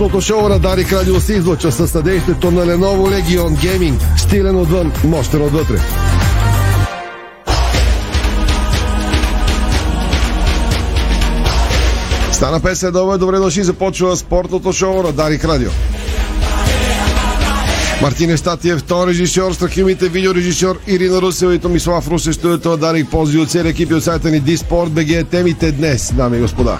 Спортното шоу на Дарик Радио се излъчва със съдействието на Lenovo Legion Gaming. Стилен отвън, мощен отвътре. Стана 5 следове, добре дошли, започва спортното шоу на Дарик Радио. Мартин Естатиев, втори режисьор, страхимите видеорежисьор Ирина Русева и Томислав Русе, студиото Дарик Пози от целия екипи от сайта ни Диспорт БГ. Темите днес, дами и господа.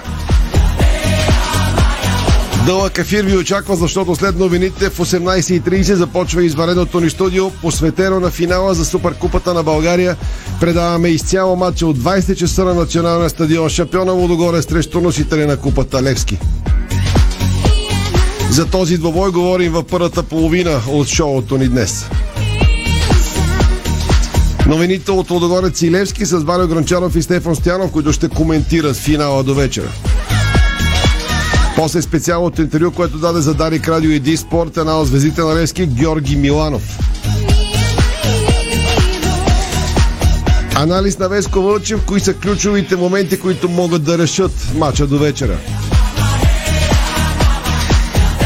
Дълъг ефир ви очаква, защото след новините в 18.30 започва извареното ни студио, посветено на финала за Суперкупата на България. Предаваме изцяло матча от 20 часа на националния стадион Шампиона Водогоре срещу носители на Купата Левски. За този двобой говорим в първата половина от шоуто ни днес. Новините от Лодогорец и Левски с Валио Гранчаров и Стефан Стянов, които ще коментират финала до вечера. После специалното интервю, което даде за Дарик Радио и Ди Спорт, една от звездите на Левски, Георги Миланов. Анализ на Веско Вълчев, кои са ключовите моменти, които могат да решат мача до вечера.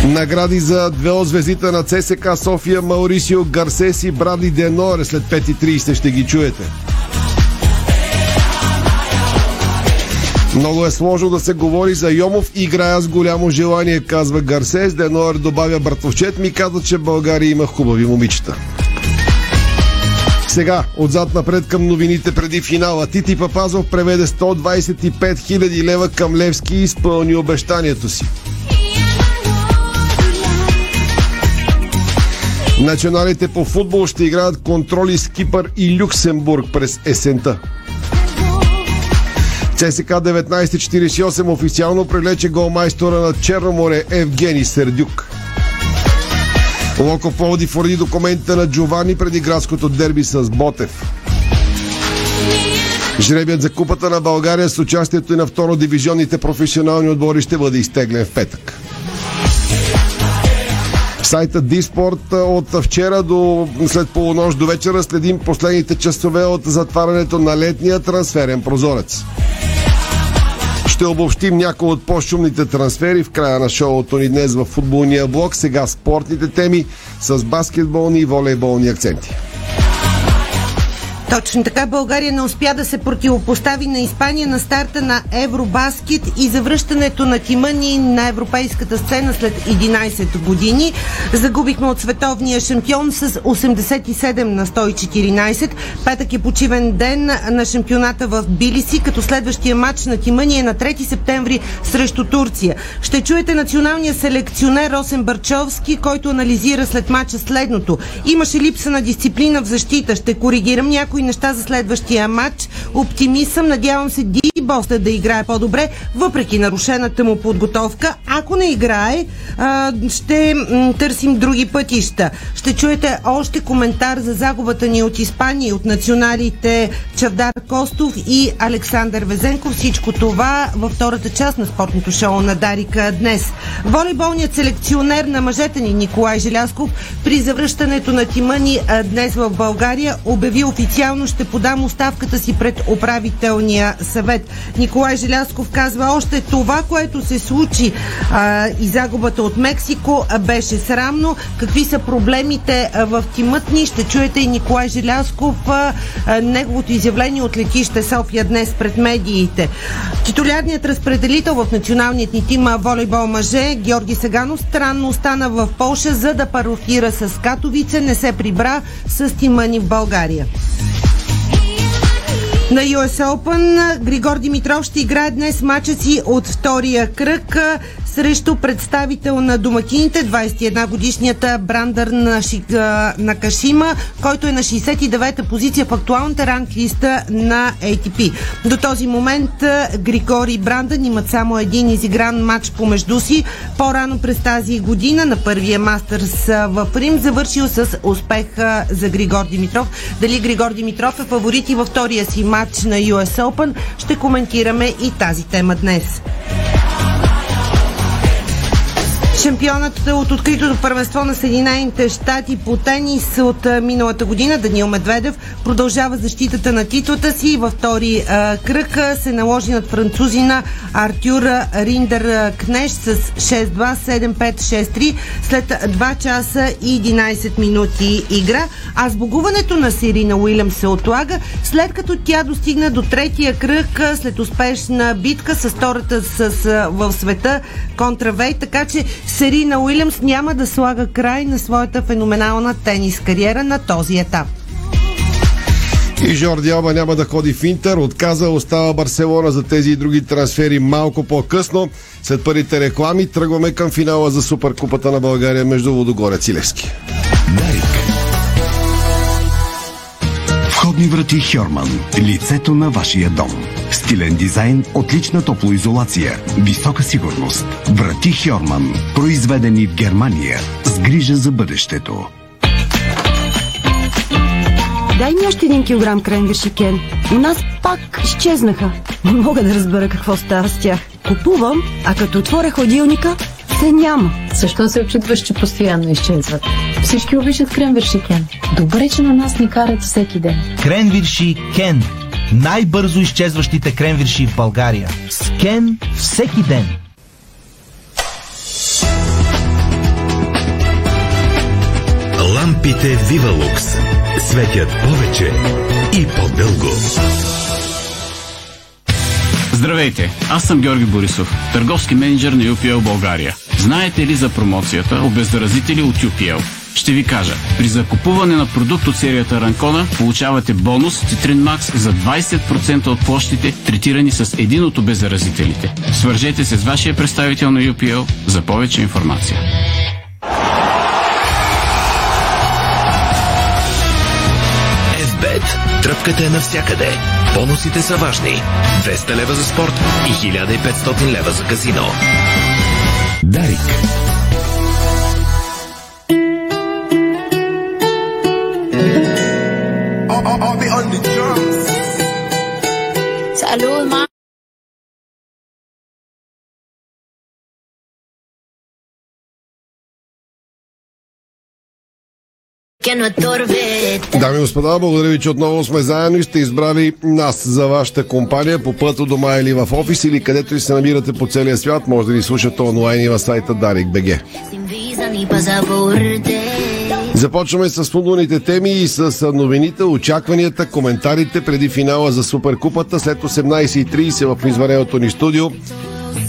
Награди за две от звездите на ЦСК София, Маурисио Гарсес и Брадли Деноре след 5.30 ще ги чуете. Много е сложно да се говори за Йомов. Играя с голямо желание, казва Гарсес. Денуар добавя Братовчет. Ми каза, че България има хубави момичета. Сега, отзад напред към новините преди финала. Тити Папазов преведе 125 000 лева към Левски и изпълни обещанието си. Националите по футбол ще играят контроли с Кипър и Люксембург през есента. ЦСК 1948 официално привлече голмайстора на Черноморе Евгений Сердюк. Локо Пловдив върди документите на Джовани преди градското дерби с Ботев. Жребият за купата на България с участието и на второ дивизионните професионални отбори ще бъде изтеглен в петък. Сайта Диспорт от вчера до след полунощ до вечера следим последните часове от затварянето на летния трансферен прозорец. Ще обобщим някои от по-шумните трансфери в края на шоуто ни днес в футболния блок. Сега спортните теми с баскетболни и волейболни акценти. Точно така България не успя да се противопостави на Испания на старта на Евробаскет и завръщането на тима ни на европейската сцена след 11 години. Загубихме от световния шампион с 87 на 114. Петък е почивен ден на шампионата в Билиси, като следващия матч на тима ни е на 3 септември срещу Турция. Ще чуете националния селекционер Росен Барчовски, който анализира след матча следното. Имаше липса на дисциплина в защита. Ще коригирам някои неща за следващия матч. Оптимист съм, надявам се Ди Боста да играе по-добре, въпреки нарушената му подготовка. Ако не играе, ще търсим други пътища. Ще чуете още коментар за загубата ни от Испания, от националите Чавдар Костов и Александър Везенко. Всичко това във втората част на спортното шоу на Дарика днес. Волейболният селекционер на мъжете ни Николай Желясков при завръщането на тима ни днес в България обяви официално официално ще подам оставката си пред управителния съвет. Николай Желясков казва още това, което се случи а, и загубата от Мексико а, беше срамно. Какви са проблемите а, в тимът ни? Ще чуете и Николай Желясков а, а, неговото изявление от летище София днес пред медиите. Титулярният разпределител в националният ни тим волейбол мъже Георги Сеганов странно остана в Полша, за да парофира с Катовице. Не се прибра с тима ни в България. На US Open Григор Димитров ще играе днес мача си от втория кръг срещу представител на домакините, 21 годишният Брандър на, Шига, на Кашима, който е на 69-та позиция в актуалната ранглиста на ATP. До този момент Григор и Брандън имат само един изигран матч помежду си. По-рано през тази година на първия мастърс в Рим завършил с успех за Григор Димитров. Дали Григор Димитров е фаворит и във втория си матч на US Open, ще коментираме и тази тема днес. Шампионът от откритото първенство на Съединените щати по тенис от миналата година, Данил Медведев, продължава защитата на титлата си. Във втори а, кръг се наложи над французина Артюра Риндер Кнеш с 6-2, 7-5, 6-3 след 2 часа и 11 минути игра. А сбогуването на Сирина Уилям се отлага, след като тя достигна до третия кръг след успешна битка с втората с, в света контравей, така че Серина Уилямс няма да слага край на своята феноменална тенис кариера на този етап. И Жорди Алба няма да ходи в Интер. Отказа, остава Барселона за тези и други трансфери малко по-късно. След първите реклами тръгваме към финала за Суперкупата на България между Водогорец и Левски. Дарик. Входни врати Хьорман. Лицето на вашия дом. Стилен дизайн, отлична топлоизолация, висока сигурност. Врати Хьорман. Произведени в Германия. С грижа за бъдещето. Дай ми още един килограм кренвирши, Кен. У нас пак изчезнаха. Не мога да разбера какво става с тях. Купувам, а като отворя ходилника, се няма. Защо се очудваш, че постоянно изчезват? Всички обичат кренвирши Кен. Добре, че на нас ни карат всеки ден. Кренвирши Кен. Най-бързо изчезващите кренвирши в България. С Кен всеки ден. Лампите Вивалукс светят повече и по-дълго. Здравейте, аз съм Георги Борисов, търговски менеджер на UPL България. Знаете ли за промоцията обеззаразители от UPL? Ще ви кажа. При закупуване на продукт от серията Ранкона получавате бонус Citrine Max за 20% от площите, третирани с един от обеззаразителите. Свържете се с вашия представител на UPL за повече информация. FBET. Тръпката е навсякъде. Бонусите са важни. 200 лева за спорт и 1500 лева за казино. Дарик. Дами и господа, благодаря ви, че отново сме заедно и сте избрали нас за вашата компания по пътя дома или в офис или където и се намирате по целия свят. Може да ни слушате онлайн и на сайта Дарик БГ. Започваме с футболните теми и с новините, очакванията, коментарите преди финала за Суперкупата след 18.30 в извареното ни студио.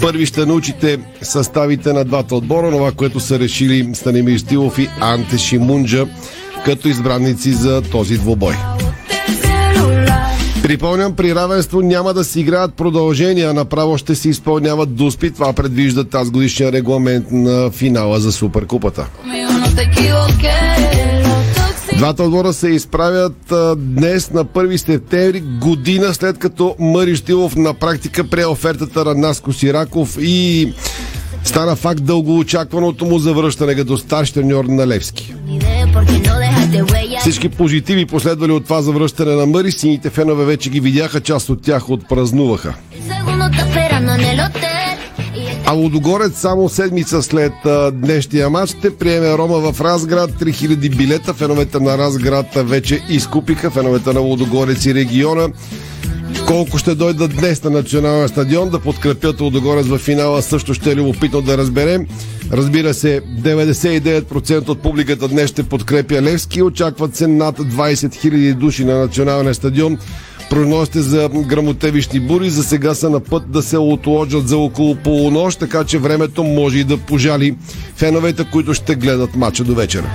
Първи ще научите съставите на двата отбора, това, което са решили Станимир Стилов и Анте Шимунджа като избранници за този двубой. Припомням, при равенство няма да си играят продължения, направо ще се изпълняват дуспи. Това предвижда тази годишния регламент на финала за Суперкупата. Двата отбора се изправят а, днес на 1 септември, година след като Мари Штилов на практика прие офертата на Наско Сираков и стана факт дълго очакваното му завръщане като старш треньор на Левски. Всички позитиви последвали от това завръщане на Мъри, сините фенове вече ги видяха, част от тях отпразнуваха. А Лодогорец само седмица след а, днешния матч ще приеме Рома в Разград. 3000 билета. Феновете на Разград вече изкупиха. Феновете на Лодогорец и региона. Колко ще дойдат днес на националния стадион да подкрепят Лодогорец в финала също ще е любопитно да разберем. Разбира се, 99% от публиката днес ще подкрепя Левски. Очакват се над 20 000 души на националния стадион. Прогнозите за грамотевищни бури за сега са на път да се отложат за около полунощ, така че времето може и да пожали феновете, които ще гледат матча до вечера.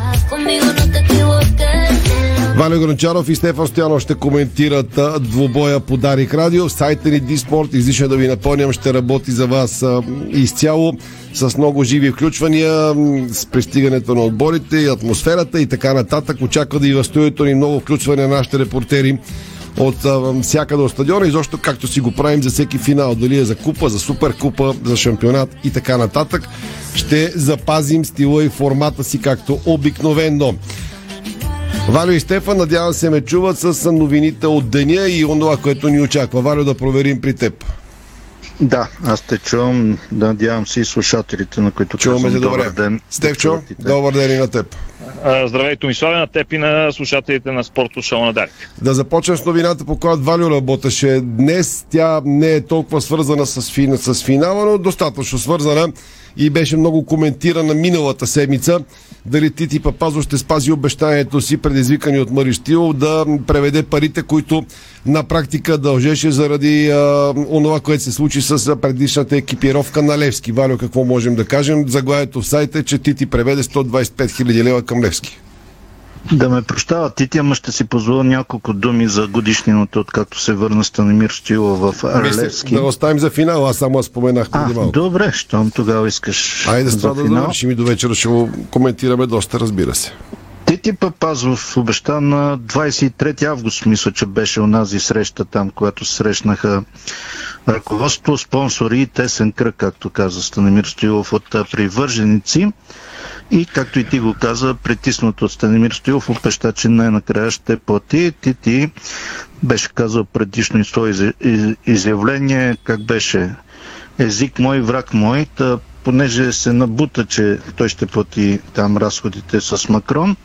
Валя Гранчаров и Стефан Стоянов ще коментират двубоя по Дарик Радио. Сайта ни Диспорт, излишно да ви напомням, ще работи за вас изцяло с много живи включвания, с пристигането на отборите и атмосферата и така нататък. Очаква да и в студиото ни много включване на нашите репортери от а, всякъде от стадиона, изобщо както си го правим за всеки финал, дали е за купа, за суперкупа, за шампионат и така нататък. Ще запазим стила и формата си както обикновено. Валю и Стефан, надявам се ме чуват с новините от деня и онова, което ни очаква. Валю, да проверим при теб. Да, аз те чувам. Надявам се и слушателите, на които Чуваме казвам добър ден. Стевчо, да добър ден и на теб. Здравей, Томиславе, на теб и на слушателите на Спорто Шоу на Дарик. Да започнем с новината, по която Валю работеше днес. Тя не е толкова свързана с, фин... с финала, но достатъчно свързана и беше много коментирана миналата седмица. Дали Тити Папазо ще спази обещанието си, предизвикани от Мариштил, да преведе парите, които на практика дължеше заради а, онова, което се случи с предишната екипировка на Левски. Валю, какво можем да кажем? Заглавието в сайта е, че Тити преведе 125 000 лева към Левски. Да ме прощава Тити, ама ще си позволя няколко думи за годишнината, откакто се върна Станимир Стоилов в Арлевски. да оставим за финал, аз само споменах преди малко. добре, щом тогава искаш Айде с за това да финал. завършим и до вечера ще го коментираме доста, разбира се. Тити Папазов обеща на 23 август, мисля, че беше онази среща там, когато се срещнаха ръководство, спонсори и тесен кръг, както каза Станимир Стоилов от привърженици. И, както и ти го каза, притиснат от Станимир Стоилов, обеща, че най-накрая ще плати. Тити беше казал предишно и свое из- из- изявление, как беше език мой, враг мой, та, понеже се набута, че той ще плати там разходите с Макрон.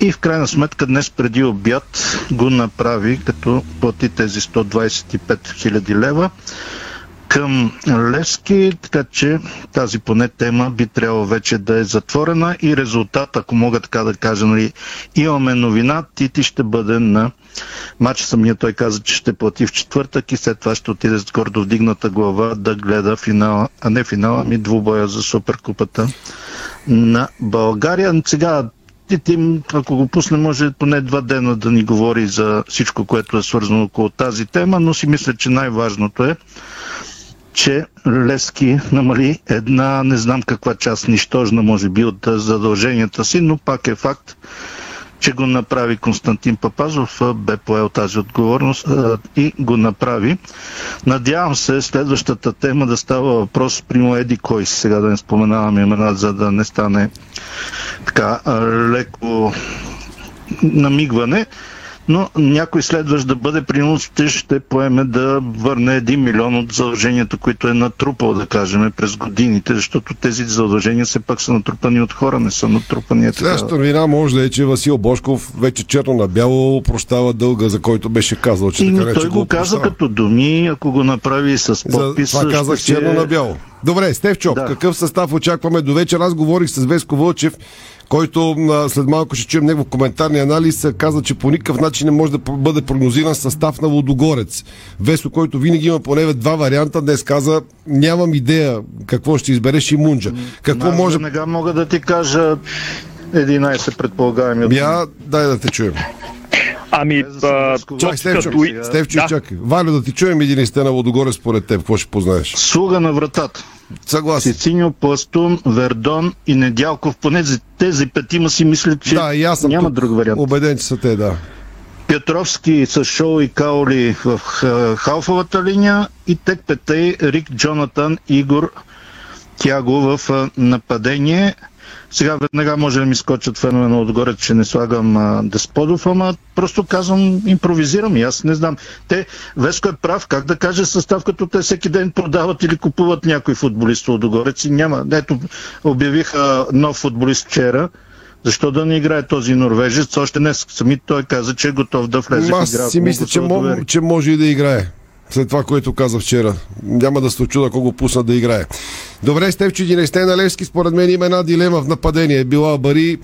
И в крайна сметка днес преди обяд го направи, като плати тези 125 000 лева към Левски, така че тази поне тема би трябвало вече да е затворена и резултат, ако мога така да кажа, нали, имаме новина, Тити ще бъде на матч. Самия той каза, че ще плати в четвъртък и след това ще отиде с гордо вдигната глава да гледа финала, а не финала, ами двубоя за Суперкупата на България. Сега Тити, ако го пусне, може поне два дена да ни говори за всичко, което е свързано около тази тема, но си мисля, че най-важното е, че Лески намали една, не знам каква част, нищожна може би от задълженията си, но пак е факт, че го направи Константин Папазов, бе поел тази отговорност и го направи. Надявам се следващата тема да става въпрос при Еди кой сега да не споменавам имена, за да не стане така леко намигване, но някой следващ да бъде принуден ще поеме да върне 1 милион от задълженията, които е натрупал, да кажем, през годините, защото тези задължения все пак са натрупани от хора, не са натрупани е новина може да е, че Васил Бошков вече черно на бяло прощава дълга, за който беше казал, че И така не, той че го каза прощава. като думи, ако го направи с За подпис. това казах черно е- на бяло. Добре, Стевчо, Да. какъв състав очакваме до вечер? Аз говорих с Веско Вълчев, който след малко ще чуем негов коментарни анализ, каза, че по никакъв начин не може да бъде прогнозиран състав на Лодогорец. Веско, който винаги има поне два варианта, днес каза, нямам идея какво ще избереш и Мунджа. Какво Аз може... веднага мога да ти кажа 11 предполагаеми. от- Я, дай да те чуем. Ами, а, от Стевчо, като Стевчо, Да. чакай. Валю, да ти чуем един сте на Лодогорец според теб. Какво ще познаеш? Слуга на вратата. Съгласен. Сициньо, Пластун, Вердон и Недялков. Поне за тези петима си мислят, че Да, и аз съм няма тук. друг вариант. Убеден, че са те, да. Петровски с Шоу и Каоли в ха- халфовата линия и Тек Петей, Рик Джонатан, Игор Тяго в а, нападение. Сега веднага може да ми скочат фенове на отгоре, че не слагам а, Десподов, ама просто казвам, импровизирам и аз не знам. Те, Веско е прав, как да каже състав, като те всеки ден продават или купуват някой футболист от Догорец и няма. Ето, обявиха нов футболист вчера. Защо да не играе този норвежец? Още днес сами той каза, че е готов да влезе Ма, в игра. Аз си мисля, че, се мо, довери. че може и да играе. След това, което каза вчера. Няма да се очуда, ако го пусна да играе. Добре, Стевчо 11 на Левски, според мен има една дилема в нападение. Била Бари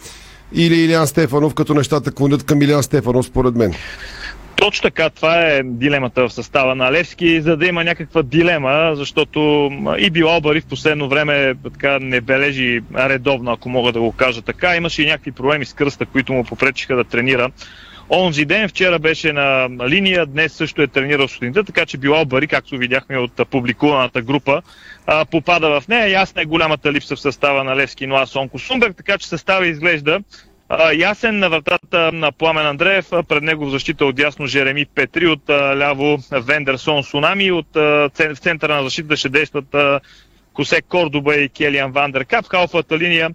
или Илян Стефанов, като нещата клонят към Илян Стефанов, според мен. Точно така, това е дилемата в състава на Левски, за да има някаква дилема, защото и Билал Бари в последно време така не бележи редовно, ако мога да го кажа така. Имаше и някакви проблеми с кръста, които му попречиха да тренира. Онзи ден, вчера беше на линия, днес също е тренирал сутринта, така че Билал Бари, както видяхме от публикуваната група, попада в нея. Ясна е голямата липса в състава на Левски, но Сонко Сумберг, така че състава изглежда ясен на вратата на Пламен Андреев, пред него в защита от дясно Жереми Петри, от ляво Вендерсон Сунами, от в центъра на защита ще действат Косе Кордоба и Келиан Вандеркап. Халфата линия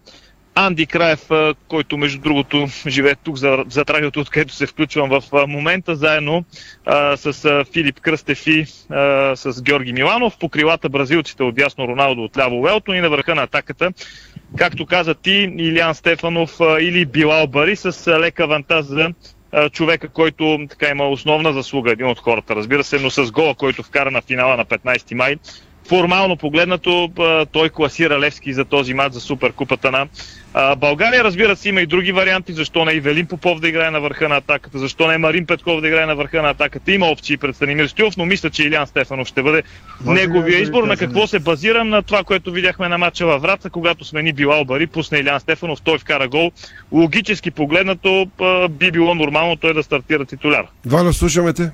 Анди Краев, който между другото живее тук за, за радиото, откъдето се включвам в момента, заедно а, с Филип Кръстев и а, с Георги Миланов. По крилата бразилците отясно Роналдо отляво Велто и на върха на атаката, както каза ти, Илиан Стефанов или Билал Бари с лека авантаж за човека, който така има основна заслуга, един от хората, разбира се, но с гола, който вкара на финала на 15 май, формално погледнато той класира Левски за този матч за Суперкупата на България. Разбира се, има и други варианти. Защо не и Велин Попов да играе на върха на атаката? Защо не Марин Петков да играе на върха на атаката? Има опции пред Станимир Стилов, но мисля, че Илян Стефанов ще бъде Може неговия избор. На какво се базирам? На това, което видяхме на матча във Враца, когато смени Билал Бари, пусне Илян Стефанов, той вкара гол. Логически погледнато би било нормално той да стартира титуляр. Валя, слушаме те.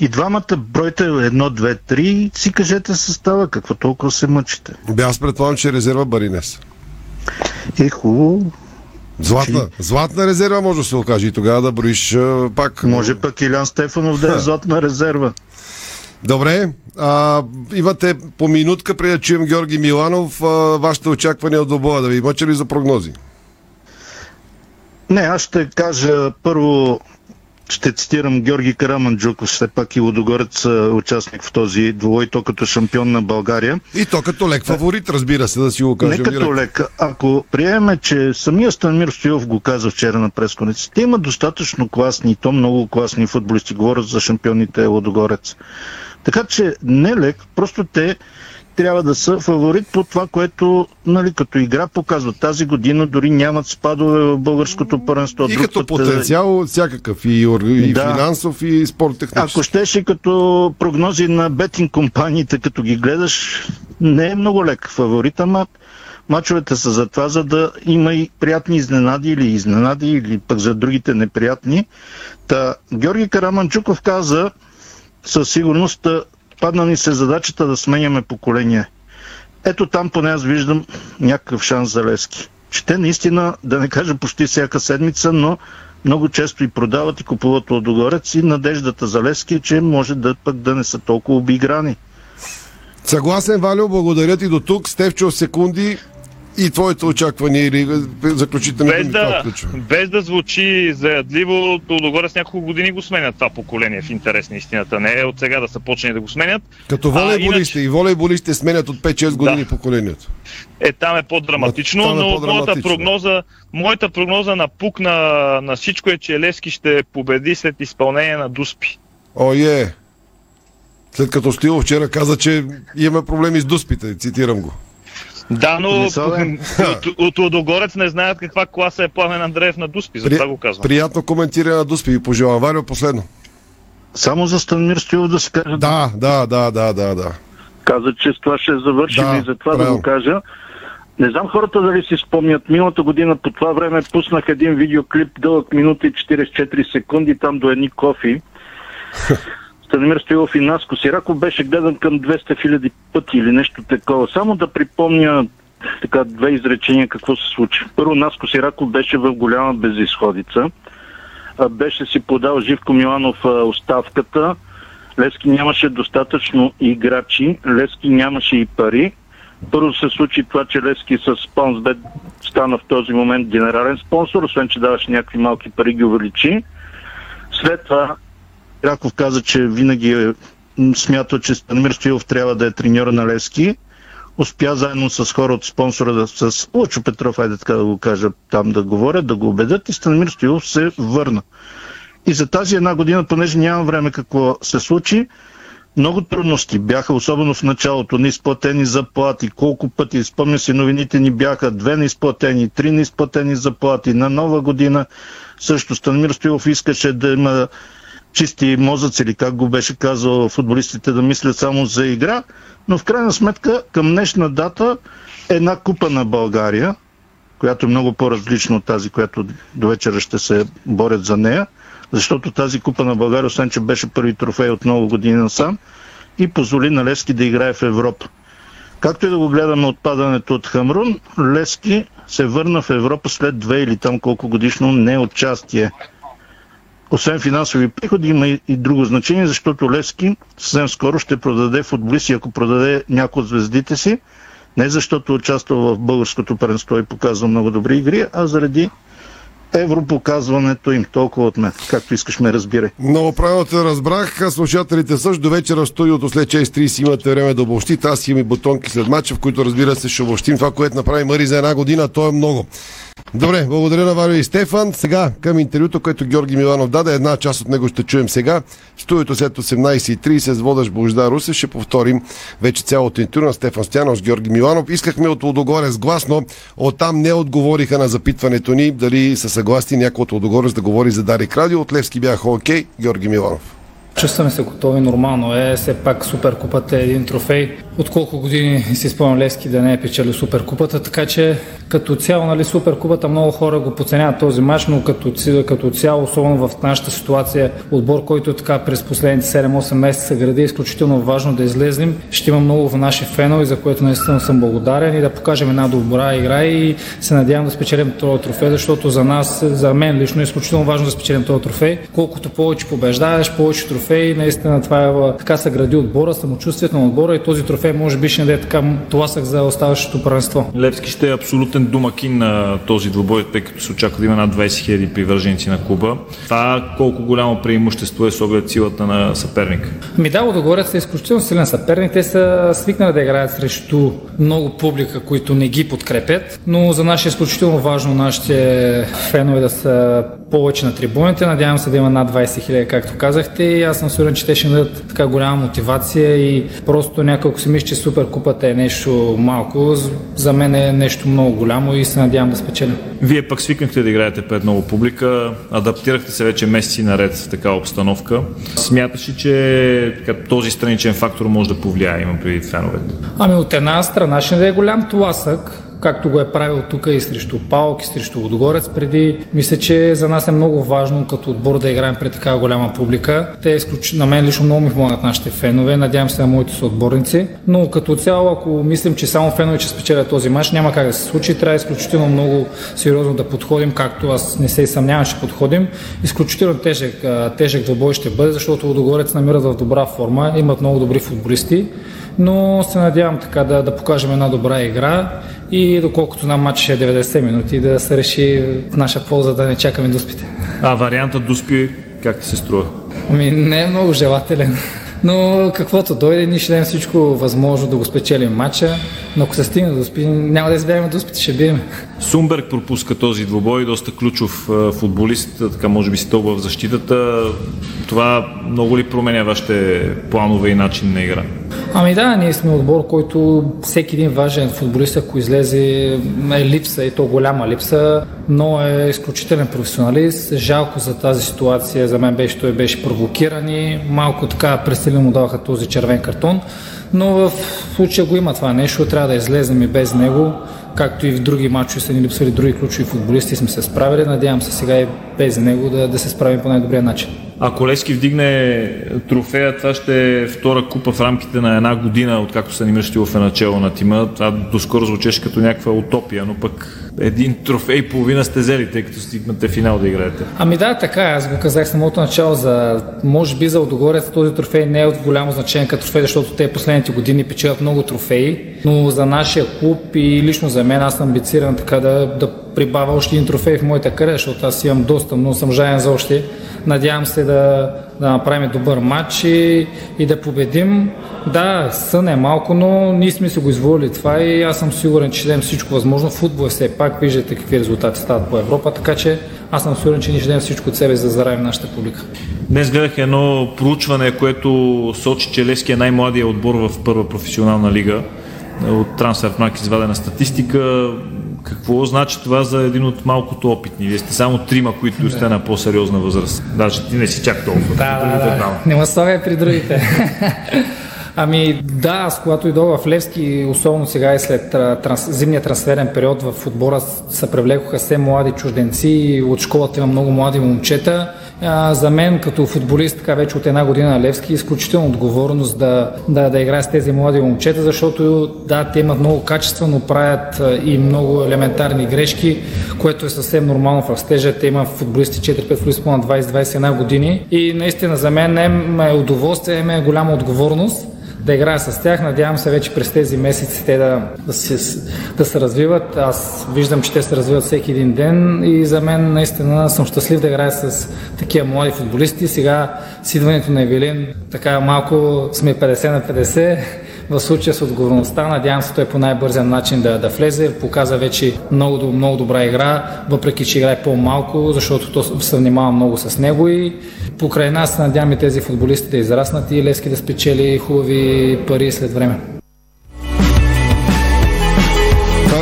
И двамата бройте едно, две, три си кажете състава, какво толкова се мъчите. Бе, аз предполагам, че резерва Баринес. Е, хубаво. Златна, Чи... златна резерва може да се окаже и тогава да броиш пак. Може пък Илян Стефанов да е златна резерва. Добре, а, имате по минутка преди да чуем Георги Миланов. А, вашите очаквания от добоя да ви имате ли за прогнози? Не, аз ще кажа първо ще цитирам Георги Караманджуков, все пак и Лодогорец участник в този двой, то като шампион на България. И то като лек фаворит, разбира се, да си го кажем. Не като директ. лек. Ако приемем, че самия Станмир Стоилов го каза вчера на пресконеците, има достатъчно класни, и то много класни футболисти, говорят за шампионите Лодогорец. Така че не лек, просто те трябва да са фаворит по това, което нали, като игра показва. Тази година дори нямат спадове в българското първенство. И като потенциал всякакъв, и, и да. финансов, и спорт технически. Ако щеше като прогнози на бетинг компаниите, като ги гледаш, не е много лек фаворит, ама мачовете са за това, за да има и приятни изненади или изненади, или пък за другите неприятни. Та, Георги Караманчуков каза със сигурност падна ни се задачата да сменяме поколение. Ето там поне аз виждам някакъв шанс за Лески. Че те наистина, да не кажа почти всяка седмица, но много често и продават и купуват Лодогорец и надеждата за Лески е, че може да пък да не са толкова обиграни. Съгласен, Валио, благодаря ти до тук. Стевчо, секунди и твоите очаквания или заключителни без да, без да звучи заядливо, догоре с няколко години го сменят това поколение в интерес на истината. Не е от сега да са почнали да го сменят. Като волейболисти а, иначе... и волейболисти сменят от 5-6 години да. поколението. Е, там е по-драматично, там е но по-драматично. моята прогноза, моята прогноза на пук на, на всичко е, че Лески ще победи след изпълнение на Дуспи. О, е! След като Стило вчера каза, че имаме проблеми с Дуспите, цитирам го. Да, но от, от Лодогорец не знаят каква класа е Пламен Андреев на Дуспи, за При... това го казвам. Приятно коментиране на Дуспи и пожелавам. Варио, последно. Само за Станмир Стоилов да се каже. Да, да, да, да, да, да. Каза, че с това ще завършим да, и за това да го кажа. Не знам хората дали си спомнят, миналата година по това време пуснах един видеоклип дълъг минути и 44 секунди там до едни кофи. Станимир Стоилов и Наско Сираков беше гледан към 200 хиляди пъти или нещо такова. Само да припомня така две изречения какво се случи. Първо, Наско Сираков беше в голяма безисходица. Беше си подал Живко Миланов оставката. Лески нямаше достатъчно играчи, Лески нямаше и пари. Първо се случи това, че Лески с Спонсбет стана в този момент генерален спонсор, освен че даваше някакви малки пари ги увеличи. След това Раков каза, че винаги е смятал, че Станимир Стоилов трябва да е треньор на Левски. Успя заедно с хора от спонсора, да, с Лъчо Петров, айде така да го кажа, там да говорят, да го убедят и Станимир Стоилов се върна. И за тази една година, понеже нямам време какво се случи, много трудности бяха, особено в началото, неизплатени заплати. Колко пъти, спомня си, новините ни бяха две неизплатени, три неизплатени заплати. На нова година също Станимир Стоилов искаше да има чисти мозъци или как го беше казал футболистите да мислят само за игра, но в крайна сметка към днешна дата една купа на България, която е много по-различна от тази, която до вечера ще се борят за нея, защото тази купа на България, освен че беше първи трофей от много години насам, и позволи на Лески да играе в Европа. Както и да го гледаме отпадането от Хамрун, Лески се върна в Европа след две или там колко годишно неучастие освен финансови приходи, има и, друго значение, защото Левски съвсем скоро ще продаде футболисти, ако продаде някой от звездите си, Не защото участва в българското паренство и показва много добри игри, а заради европоказването им. Толкова от мен. Както искаш ме разбирай. Много правилно те разбрах. Слушателите също до вечера в студиото след 6.30 имате време да обобщите. Аз имам и бутонки след мача, в които разбира се ще обобщим това, което направи Мари за една година. То е много. Добре, благодаря на Варио и Стефан. Сега към интервюто, което Георги Миланов даде. Една част от него ще чуем сега. В студиото след 18.30 с водещ Бождар Русев ще повторим вече цялото интервю на Стефан Стянов с Георги Миланов. Искахме от Лудогорец гласно. Оттам не отговориха на запитването ни дали са съгласни някой от Лудогорец да говори за Дарик Радио. От Левски бяха окей. Георги Миланов. Чувстваме се готови, нормално е. Все пак Суперкупата е един трофей. От колко години си спомням Левски да не е печели Суперкупата, така че като цяло нали, Суперкупата много хора го подценяват този матч, но като, като цяло, особено в нашата ситуация, отбор, който така през последните 7-8 месеца гради, е изключително важно да излезем. Ще има много в наши фенове, за което наистина съм благодарен и да покажем една добра игра и се надявам да спечелим този трофей, защото за нас, за мен лично е изключително важно да спечелим този трофей. Колкото повече побеждаваш, повече трофеи, наистина това е така се гради отбора, самочувствието на отбора и този трофей може би ще даде така тласък за оставащото първенство. Левски ще е абсолютен домакин на този двубой, тъй като се очаква да има над 20 000 привърженици на клуба. Това колко голямо преимущество е с оглед силата на съперника? Ми да, Лудогорец са изключително силен съперник. Те са свикнали да играят срещу много публика, които не ги подкрепят, но за нас е изключително важно нашите фенове да са повече на трибуните. Надявам се да има над 20 000, както казахте. И аз съм сигурен, че те ще дадат така голяма мотивация и просто няколко си мисля, че Суперкупата е нещо малко. За мен е нещо много голямо и се надявам да спечелим. Вие пък свикнахте да играете пред много публика, адаптирахте се вече месеци наред в такава обстановка. Смяташ ли, че така, този страничен фактор може да повлияе, има при феновете? Ами от една страна ще да е голям тласък, както го е правил тук и срещу Палк и срещу Водогорец преди. Мисля, че за нас е много важно като отбор да играем пред такава голяма публика. Те изключ... на мен лично много ми помагат нашите фенове, надявам се на моите съотборници. Но като цяло, ако мислим, че само фенове ще спечелят този матч, няма как да се случи. Трябва изключително много сериозно да подходим, както аз не се и съмнявам, че подходим. Изключително тежък, тежък двобой ще бъде, защото Водогорец намират в добра форма, имат много добри футболисти но се надявам така да, да покажем една добра игра и доколкото знам матч е 90 минути да се реши в наша полза да не чакаме дуспите. А варианта дуспи как ти се струва? Ами не е много желателен. Но каквото дойде, ние ще дадем всичко възможно да го спечелим матча, но ако се стигне до спи, няма да избягаме до спите, ще бием. Сумберг пропуска този двубой, доста ключов футболист, така може би си толкова в защитата. Това много ли променя вашите планове и начин на игра? Ами да, ние сме отбор, който всеки един важен футболист, ако излезе, е липса и то голяма липса, но е изключителен професионалист. Жалко за тази ситуация, за мен беше, той беше провокиран и малко така пресилено даваха този червен картон. Но в случая го има това нещо, трябва да излезем и без него, както и в други матчове са ни липсвали други ключови футболисти, сме се справили. Надявам се сега и без него да, да се справим по най-добрия начин. Ако Лески вдигне трофея, това ще е втора купа в рамките на една година, откакто са ни в начало на тима. Това доскоро звучеше като някаква утопия, но пък един трофей половина сте взели, тъй като стигнате финал да играете. Ами да, така е. Аз го казах самото начало за, може би за Лудогорец този трофей не е от голямо значение като трофей, защото те последните години печелят много трофеи, но за нашия клуб и лично за мен аз съм амбициран така да, да прибавя още един трофей в моята кариера, защото аз имам доста, но съм жаен за още. Надявам се да, да направим добър матч и, и да победим. Да, сън е малко, но ние сме се го изволили това и аз съм сигурен, че ще дадем всичко възможно. Футбол е все пак, виждате какви резултати стават по Европа, така че аз съм сигурен, че ние ще дадем всичко от себе за да заравим нашата публика. Днес гледах едно проучване, което сочи, че Левски е най-младия отбор в първа професионална лига. От Трансфермарк извадена статистика. Какво значи това за един от малкото опитни? Вие сте само трима, които сте на по-сериозна възраст. Даже ти не си чак толкова. Да, да, да. Не ме слагай при другите. Ами да, аз когато идох в Левски, особено сега и след транс, зимния трансферен период в отбора се привлекоха все млади чужденци, от школата има много млади момчета. За мен като футболист, така вече от една година на Левски, е изключително отговорност да, да, да играя с тези млади момчета, защото да, те имат много качества, но правят и много елементарни грешки, което е съвсем нормално в растежа. Те имат футболисти 4-5 футболисти на 20-21 години и наистина за мен е удоволствие, е голяма отговорност да играя с тях. Надявам се вече през тези месеци те да, да, се, да се развиват. Аз виждам, че те се развиват всеки един ден и за мен наистина съм щастлив да играя с такива млади футболисти. Сега с идването на Евелин така малко сме 50 на 50 в случая с отговорността. Надявам се той по най-бързия начин да, да влезе. Показа вече много, много добра игра, въпреки че играе по-малко, защото то се внимава много с него и покрай нас надяваме тези футболисти да израснат и Лески да спечели хубави пари след време.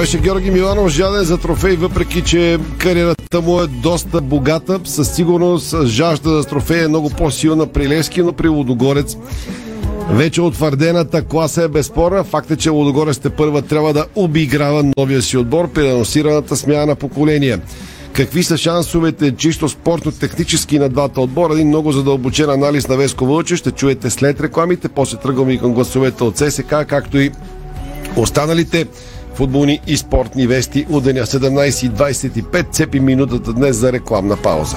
Беше Георги Миланов, жаден за трофей, въпреки че кариерата му е доста богата. Със сигурност жажда за трофей е много по-силна при Лески, но при Лудогорец вече утвърдената класа е безспорна. Факт е, че Лудогорец те първа трябва да обиграва новия си отбор при анонсираната смяна на поколения. Какви са шансовете чисто спортно-технически на двата отбора? Един много задълбочен анализ на Веско Вълче ще чуете след рекламите. После тръгваме и към гласовете от ССК, както и останалите футболни и спортни вести от деня 17.25. Цепи минутата днес за рекламна пауза.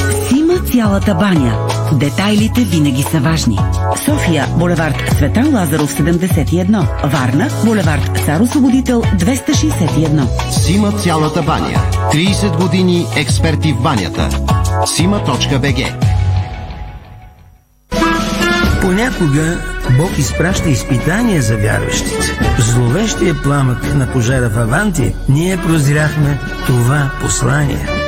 Цялата баня. Детайлите винаги са важни. София, булевард Светан Лазаров 71. Варна, булевард Цар Освободител 261. Сима цялата баня. 30 години експерти в банята. Сима.бг Понякога Бог изпраща изпитания за вярващите. В зловещия пламък на пожара в Аванти ние прозряхме това послание.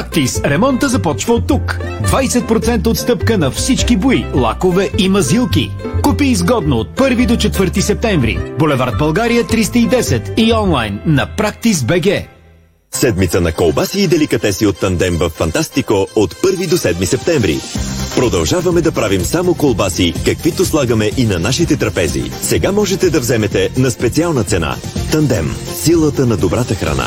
Практис. Ремонта започва от тук. 20% отстъпка на всички бои, лакове и мазилки. Купи изгодно от 1 до 4 септември. Булевард България 310 и онлайн на Практис БГ. Седмица на колбаси и деликатеси от Тандем в Фантастико от 1 до 7 септември. Продължаваме да правим само колбаси, каквито слагаме и на нашите трапези. Сега можете да вземете на специална цена. Тандем. Силата на добрата храна.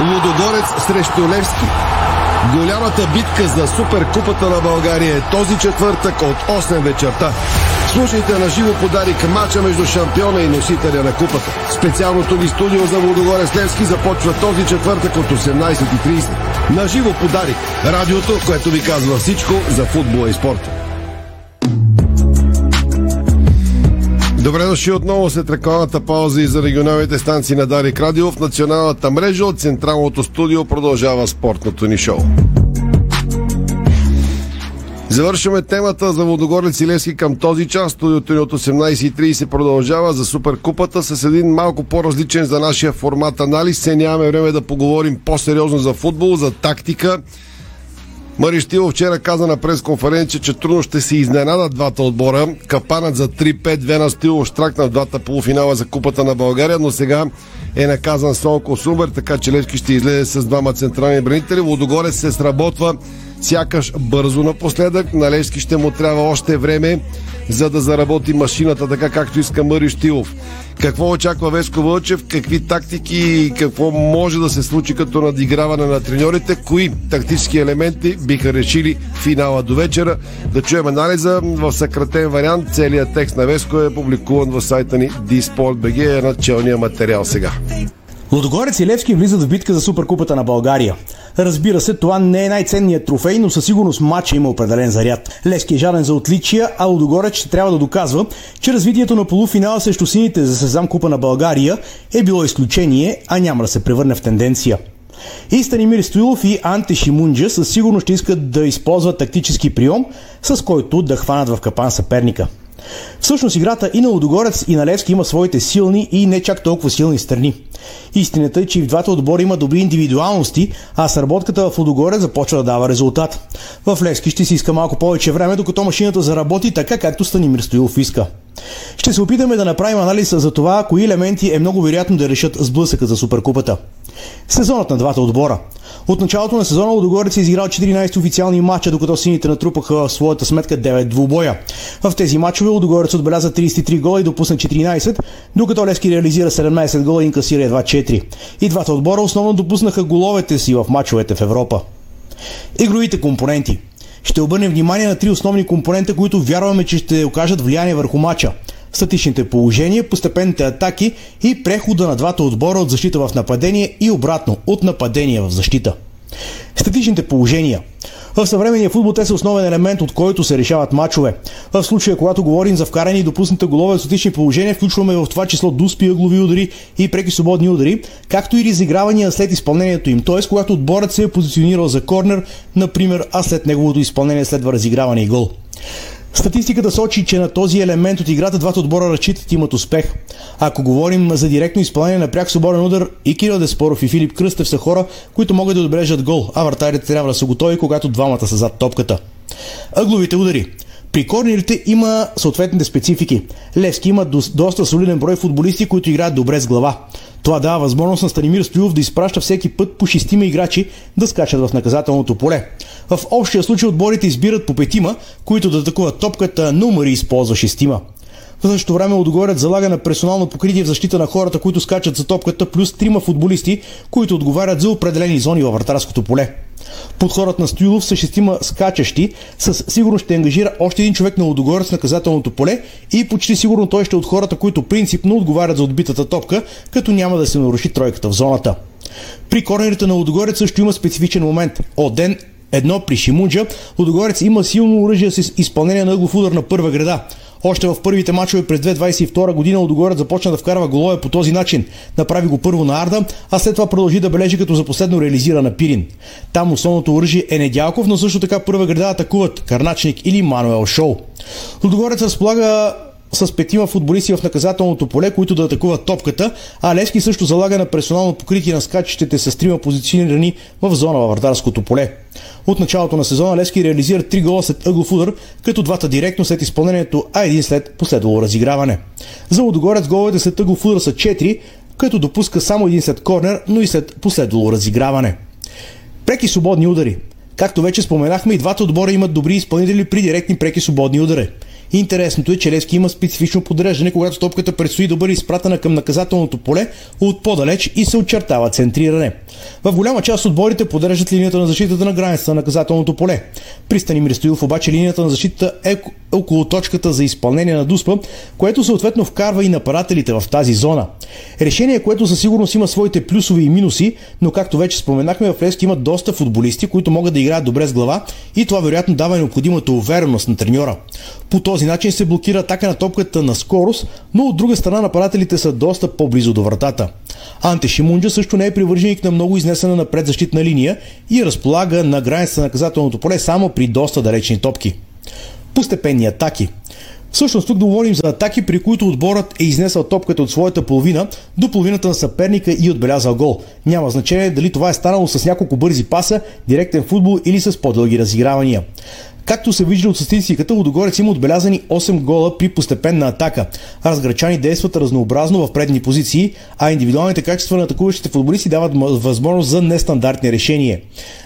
Лудогорец срещу Левски. Голямата битка за Суперкупата на България е този четвъртък от 8 вечерта. Слушайте на живо подарик мача между шампиона и носителя на купата. Специалното ни студио за Лудогорец Левски започва този четвъртък от 18.30. На живо подарик. Радиото, което ви казва всичко за футбола и спорта. Добре дошли отново след рекламната пауза и за регионалните станции на Дарик Радио в националната мрежа от Централното студио продължава спортното ни шоу. Завършваме темата за Водогорец и Лески към този час. Студиото ни от 18.30 продължава за Суперкупата с един малко по-различен за нашия формат анализ. Се нямаме време да поговорим по-сериозно за футбол, за тактика. Мари Штилов вчера каза на пресконференция, че трудно ще се изненадат двата отбора. Капанът за 3-5 на Штилов штракна в двата полуфинала за Купата на България, но сега е наказан Солко Сумер, така че Левски ще излезе с двама централни бранители. Водогорец се сработва сякаш бързо напоследък. На Левски ще му трябва още време, за да заработи машината така както иска Мари Штилов. Какво очаква Веско Вълчев, какви тактики и какво може да се случи като надиграване на треньорите, кои тактически елементи биха решили финала до вечера. Да чуем анализа в съкратен вариант. Целият текст на Веско е публикуван в сайта ни dsport.bg е началния материал сега. Лодогорец и Левски влизат в битка за Суперкупата на България. Разбира се, това не е най-ценният трофей, но със сигурност матча има определен заряд. Левски е жаден за отличия, а Лодогорец ще трябва да доказва, че развитието на полуфинала срещу сините за Сезам Купа на България е било изключение, а няма да се превърне в тенденция. И Станимир Стоилов и Анте Шимунджа със сигурност ще искат да използват тактически прием, с който да хванат в капан съперника. Всъщност играта и на Лудогорец и на Левски има своите силни и не чак толкова силни страни. Истината е, че и в двата отбора има добри индивидуалности, а сработката в Лудогорец започва да дава резултат. В Левски ще си иска малко повече време, докато машината заработи така, както Станимир Стоилов иска. Ще се опитаме да направим анализ за това, кои елементи е много вероятно да решат сблъсъка за Суперкупата. Сезонът на двата отбора. От началото на сезона Лудогорец е изиграл 14 официални матча, докато сините натрупаха в своята сметка 9 двубоя. В тези матчове Лудогорец отбеляза 33 гола и допусна 14, докато Левски реализира 17 гола и инкасира едва 4. И двата отбора основно допуснаха головете си в матчовете в Европа. Игровите компоненти – ще обърнем внимание на три основни компонента, които вярваме, че ще окажат влияние върху матча. Статичните положения, постепенните атаки и прехода на двата отбора от защита в нападение и обратно от нападение в защита. Статичните положения – в съвременния футбол те са основен елемент, от който се решават матчове. В случая, когато говорим за вкарани и допуснати голове в статични положения, включваме в това число дуспи, ъглови удари и преки свободни удари, както и разигравания след изпълнението им, т.е. когато отборът се е позиционирал за корнер, например, а след неговото изпълнение следва разиграване и гол. Статистиката сочи, че на този елемент от играта двата отбора разчитат имат успех. Ако говорим за директно изпълнение на пряк свободен удар, и Кирил Деспоров и Филип Кръстев са хора, които могат да отбележат гол, а вратарите трябва да са готови, когато двамата са зад топката. Ъгловите удари. При корнерите има съответните специфики. Левски има доста солиден брой футболисти, които играят добре с глава. Това дава възможност на Станимир Стоилов да изпраща всеки път по шестима играчи да скачат в наказателното поле. В общия случай отборите избират по петима, които да атакуват топката, но Мари използва шестима. В същото време отговорят залага на персонално покритие в защита на хората, които скачат за топката, плюс трима футболисти, които отговарят за определени зони във вратарското поле. Подходът на Стоилов с шестима скачащи със сигурност ще ангажира още един човек на Лодогорец наказателното поле и почти сигурно той ще е от хората, които принципно отговарят за отбитата топка, като няма да се наруши тройката в зоната. При корнерите на Лодогорец също има специфичен момент. Оден едно при Шимунджа, Лодогорец има силно оръжие с изпълнение на ъглов удар на първа града. Още в първите мачове през 2022 година Лудогорец започна да вкарва голове по този начин. Направи го първо на Арда, а след това продължи да бележи като за последно реализира на Пирин. Там основното оръжие е Недялков, но също така първа града атакуват Карначник или Мануел Шоу. Лудогорец разполага с петима футболисти в наказателното поле, които да атакуват топката, а Левски също залага на персонално покритие на скачащите с трима позиционирани в зона във вратарското поле. От началото на сезона Левски реализира три гола след ъглов удар, като двата директно след изпълнението, а един след последвало разиграване. За Лудогорец головете след ъглов удар са 4, като допуска само един след корнер, но и след последвало разиграване. Преки свободни удари. Както вече споменахме, и двата отбора имат добри изпълнители при директни преки свободни удари. Интересното е, че Левски има специфично подреждане, когато топката предстои да бъде изпратена към наказателното поле от по-далеч и се очертава центриране. В голяма част от отборите подреждат линията на защитата на границата на наказателното поле. При Станимир Стоилов обаче линията на защита е около точката за изпълнение на дуспа, което съответно вкарва и нападателите в тази зона. Решение, което със сигурност има своите плюсови и минуси, но както вече споменахме, в Левски има доста футболисти, които могат да играят добре с глава и това вероятно дава необходимата увереност на треньора. По този начин се блокира атака на топката на скорост, но от друга страна нападателите са доста по-близо до вратата. Анте Шимунджа също не е привърженик на много изнесена напред защитна линия и разполага на граница на наказателното поле само при доста далечни топки. Постепенни атаки – Всъщност тук говорим за атаки, при които отборът е изнесъл топката от своята половина до половината на съперника и отбелязал гол. Няма значение дали това е станало с няколко бързи паса, директен футбол или с по-дълги разигравания. Както се вижда от статистиката, Лудогорец има отбелязани 8 гола при постепенна атака. Разграчани действат разнообразно в предни позиции, а индивидуалните качества на атакуващите футболисти дават възможност за нестандартни решения.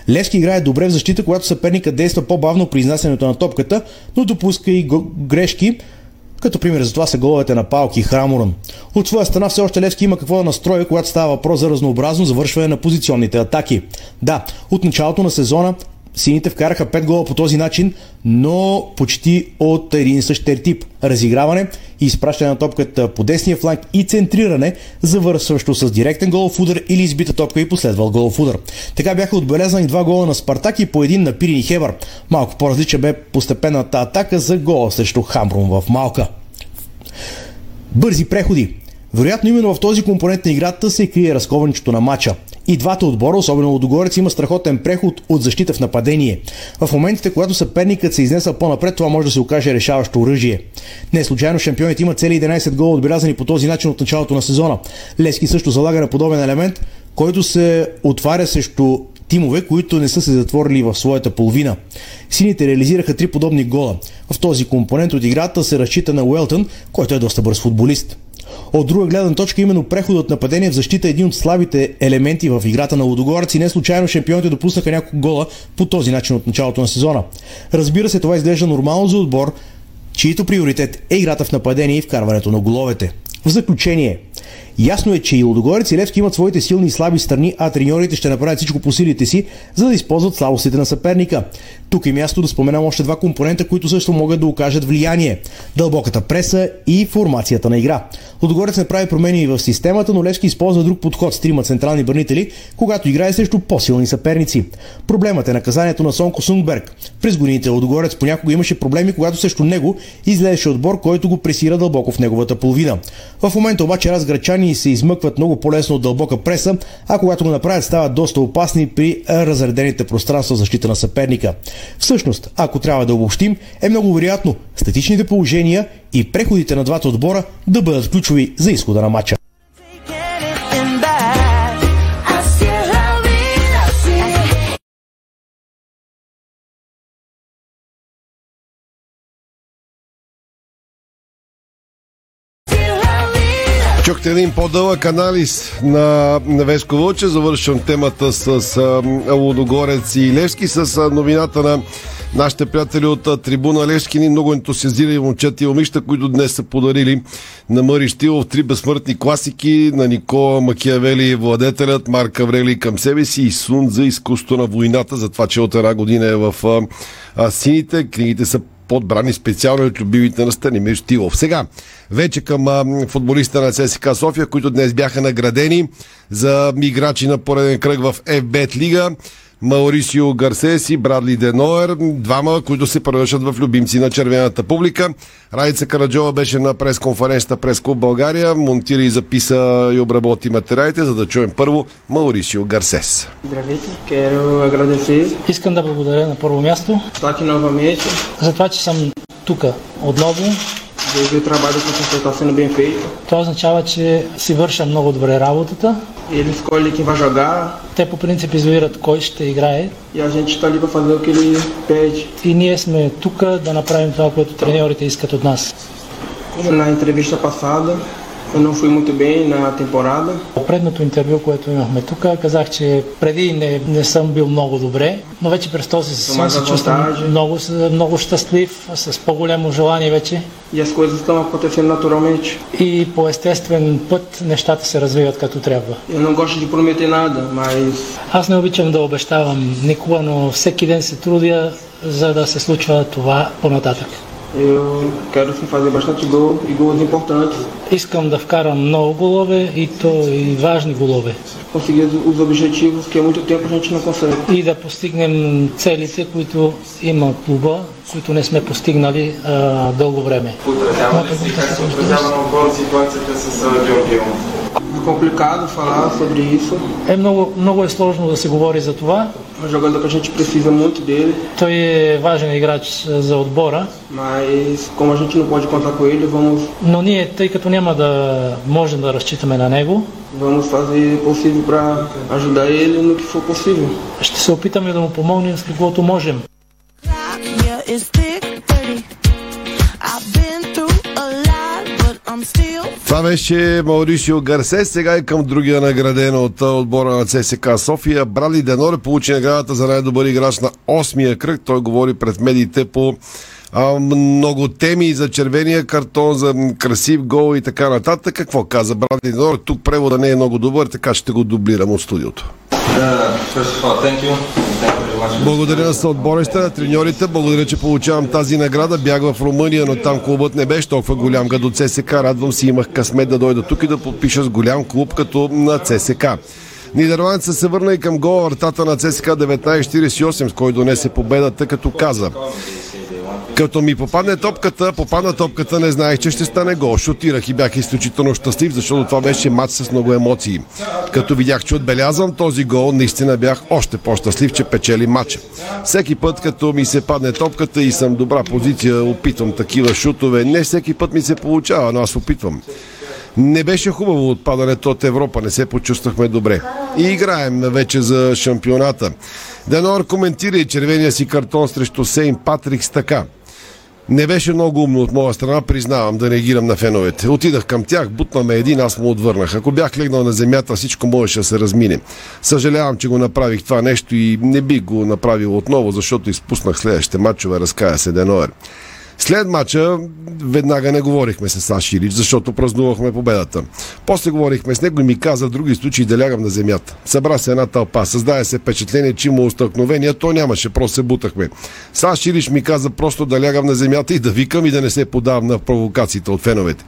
Левски играе добре в защита, когато съперника действа по-бавно при изнасянето на топката, но допуска и грешки, като пример за това са головете на Палки и Храморан. От своя страна все още Левски има какво да настрои, когато става въпрос за разнообразно завършване на позиционните атаки. Да, от началото на сезона Сините вкараха 5 гола по този начин, но почти от един и същ тип. Разиграване, изпращане на топката по десния фланг и центриране, завършващо с директен голов удар или избита топка и последвал голов удар. Така бяха отбелязани два гола на Спартак и по един на Пирин и. Малко по-различа бе постепенната атака за гола срещу Хамбрум в Малка. Бързи преходи. Вероятно именно в този компонент на играта се крие разковането на матча. И двата отбора, особено Лодогорец, има страхотен преход от защита в нападение. В моментите, когато съперникът се изнесъл по-напред, това може да се окаже решаващо оръжие. Не случайно шампионите имат цели 11 гола отбелязани по този начин от началото на сезона. Лески също залага на подобен елемент, който се отваря срещу тимове, които не са се затворили в своята половина. Сините реализираха три подобни гола. В този компонент от играта се разчита на Уелтън, който е доста бърз футболист. От друга гледна точка, именно преходът от нападение в защита е един от слабите елементи в играта на Лудогорец и не случайно шампионите допуснаха няколко гола по този начин от началото на сезона. Разбира се, това изглежда нормално за отбор, чието приоритет е играта в нападение и вкарването на головете. В заключение, Ясно е, че и Лудогорец и Левски имат своите силни и слаби страни, а треньорите ще направят всичко по силите си, за да използват слабостите на съперника. Тук е място да споменам още два компонента, които също могат да окажат влияние. Дълбоката преса и формацията на игра. Лудогорец не прави промени в системата, но Левски използва друг подход с трима централни бранители, когато играе срещу по-силни съперници. Проблемът е наказанието на Сонко Сунгберг. През годините Лудогорец понякога имаше проблеми, когато срещу него излезеше отбор, който го пресира дълбоко в неговата половина. В момента обаче разграчани се измъкват много по-лесно от дълбока преса, а когато го направят стават доста опасни при разредените пространства за защита на съперника. Всъщност, ако трябва да обобщим, е много вероятно статичните положения и преходите на двата отбора да бъдат ключови за изхода на матча. Чухте един по-дълъг анализ на, Веско Вълче. Завършвам темата с, Лудогорец и Левски с новината на нашите приятели от трибуна Левски. Ни много ентусиазирани момчета и момичета, които днес са подарили на Мъри Штилов три безсмъртни класики на Никола Макиавели, владетелят, Марк Аврели към себе си и Сун за изкуство на войната, за това, че от една година е в сините. Книгите са подбрани специално от любимите на Станимир Штилов. Сега, вече към а, футболиста на ЦСКА София, които днес бяха наградени за играчи на пореден кръг в FBET Лига. Маурисио Гарсес и Брадли Деноер, двама, които се превръщат в любимци на червената публика. Райца Караджова беше на пресконференцията през Клуб България, монтира и записа и обработи материалите, за да чуем първо Маурисио Гарсес. Здравейте. Искам да благодаря на първо място за това, че съм тук отново. Vejo o trabalho você está sendo bem feito. Това означава, че си върша много добре работата. Ele escolhe quem vai jogar Те по принцип извират кой ще играе e a gente está ali para fazer o que ele pede. и ние сме тук да направим това, което треньорите искат от нас. Como na entrevista passada, eu não fui muito bem na temporada. Предното интервю, което имахме тук, казах, че преди не, не съм бил много добре, но вече през този сезон се чувствам много, много щастлив, с по-голямо желание вече E as coisas estão acontecendo naturalmente. и по естествен път нещата се развиват като трябва. Eu não gosto de prometer nada, mas Аз не обичам да обещавам никога, но всеки ден се трудя, за да се случва това по-нататък. Eu quero sim fazer bastante gol e gols importantes. Искам да вкарам много голове и то и важни голове. Conseguir os objetivos que há muito tempo a gente não consegue. И да постигнем целите, които има клуба, които не сме постигнали а, дълго време. É complicado falar sobre isso. Е много, много е сложно да се говори за това. Um jogador que a gente precisa muito dele, Той е важен играч за отбора, mas como a gente não pode contar com ele, vamos, но ние, тъй като няма да можем да разчитаме на него, vamos fazer o possível para ajudar ele no que for possível. ще се опитаме да му помогнем с каквото можем. Yeah, Това беше Маурисио Гарсес. Сега и към другия награден от отбора на ЦСК София. Брали Деноре получи наградата за най-добър играч на 8-я кръг. Той говори пред медиите по а, много теми за червения картон, за красив гол и така нататък. Какво каза Брали Деноре? Тук превода не е много добър, така ще го дублирам от студиото. Благодаря на съотбореща, на треньорите. Благодаря, че получавам тази награда. Бях в Румъния, но там клубът не беше толкова голям като ЦСК. Радвам се, имах късмет да дойда тук и да подпиша с голям клуб като на ЦСК. Нидерландеца се върна и към гола вратата на ЦСК 1948, с който донесе победата, като каза като ми попадне топката, попадна топката, не знаех, че ще стане гол. Шутирах и бях изключително щастлив, защото това беше матч с много емоции. Като видях, че отбелязвам този гол, наистина бях още по-щастлив, че печели матча. Всеки път, като ми се падне топката и съм добра позиция, опитвам такива шутове. Не всеки път ми се получава, но аз опитвам. Не беше хубаво отпадането от Европа, не се почувствахме добре. И играем вече за шампионата. Денор коментира и червения си картон срещу Сейн Патрикс така. Не беше много умно от моя страна, признавам, да реагирам на феновете. Отидах към тях, бутнаме един, аз му отвърнах. Ако бях легнал на земята, всичко можеше да се размине. Съжалявам, че го направих това нещо и не бих го направил отново, защото изпуснах следващите матчове, разкая се Деноер. След мача веднага не говорихме с Саш Илич, защото празнувахме победата. После говорихме с него и ми каза в други случаи да лягам на земята. Събра се една тълпа, създаде се впечатление, че има устълкновения, то нямаше, просто се бутахме. Саш Илич ми каза просто да лягам на земята и да викам и да не се подавам на провокациите от феновете.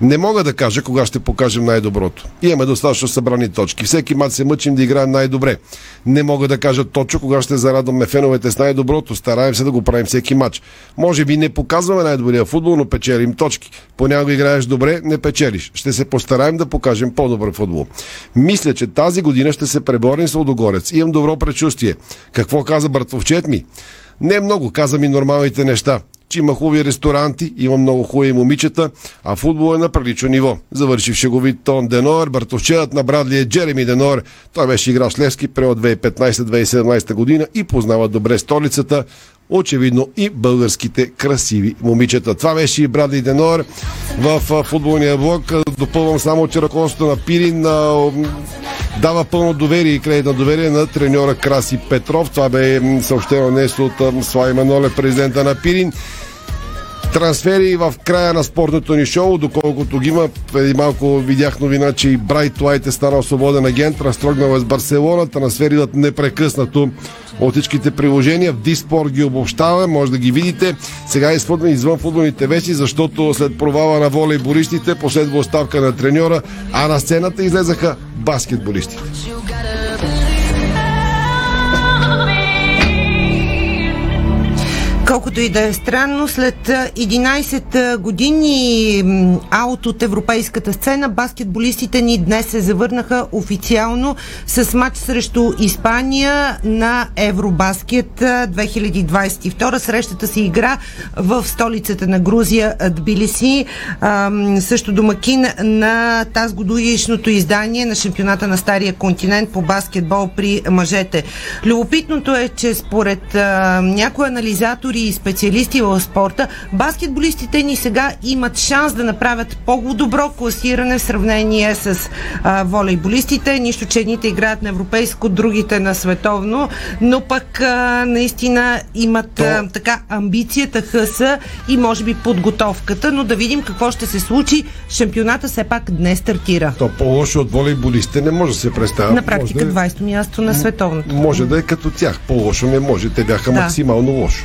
Не мога да кажа кога ще покажем най-доброто. Имаме достатъчно събрани точки. Всеки мач се мъчим да играем най-добре. Не мога да кажа точно кога ще зарадваме феновете с най-доброто. Стараем се да го правим всеки матч. Може би не показваме най-добрия футбол, но печелим точки. Понякога играеш добре, не печелиш. Ще се постараем да покажем по-добър футбол. Мисля, че тази година ще се преборим с Лодогорец. Имам добро предчувствие. Какво каза братовчет ми? Не много, каза ми нормалните неща че има хубави ресторанти, има много хубави момичета, а футбол е на прилично ниво. Завърши в шеговит тон Денор, братовчетът на Брадли е Джереми Денор. Той беше играч Левски през 2015-2017 година и познава добре столицата очевидно и българските красиви момичета. Това беше и Брадли Денор в футболния блок. Допълвам само, че ръководството на Пирин дава пълно доверие и кредит на доверие на треньора Краси Петров. Това бе съобщено днес от Слави Маноле, президента на Пирин трансфери в края на спортното ни шоу, доколкото ги има. Преди малко видях новина, че и Брайт Уайт е станал свободен агент, разтрогнал е с Барселона. Трансфери идват непрекъснато от всичките приложения. В Диспорт ги обобщава, може да ги видите. Сега е извън футболните веси, защото след провала на волейболистите последва оставка на треньора, а на сцената излезаха баскетболистите. Колкото и да е странно, след 11 години аут от европейската сцена, баскетболистите ни днес се завърнаха официално с матч срещу Испания на Евробаскет 2022. Срещата си игра в столицата на Грузия Тбилиси, също домакин на тази годишното издание на шампионата на Стария континент по баскетбол при мъжете. Любопитното е, че според някои анализатори и специалисти в спорта, баскетболистите ни сега имат шанс да направят по-добро класиране в сравнение с а, волейболистите. Нищо, че едните играят на европейско, другите на световно, но пък а, наистина имат То... а, така амбицията, хъса и може би подготовката, но да видим какво ще се случи. Шампионата все пак днес стартира. То по-лошо от волейболистите не може да се представя. На практика да е... 20-то място на световното. Може да е като тях. По-лошо не може. Те бяха да. максимално лошо.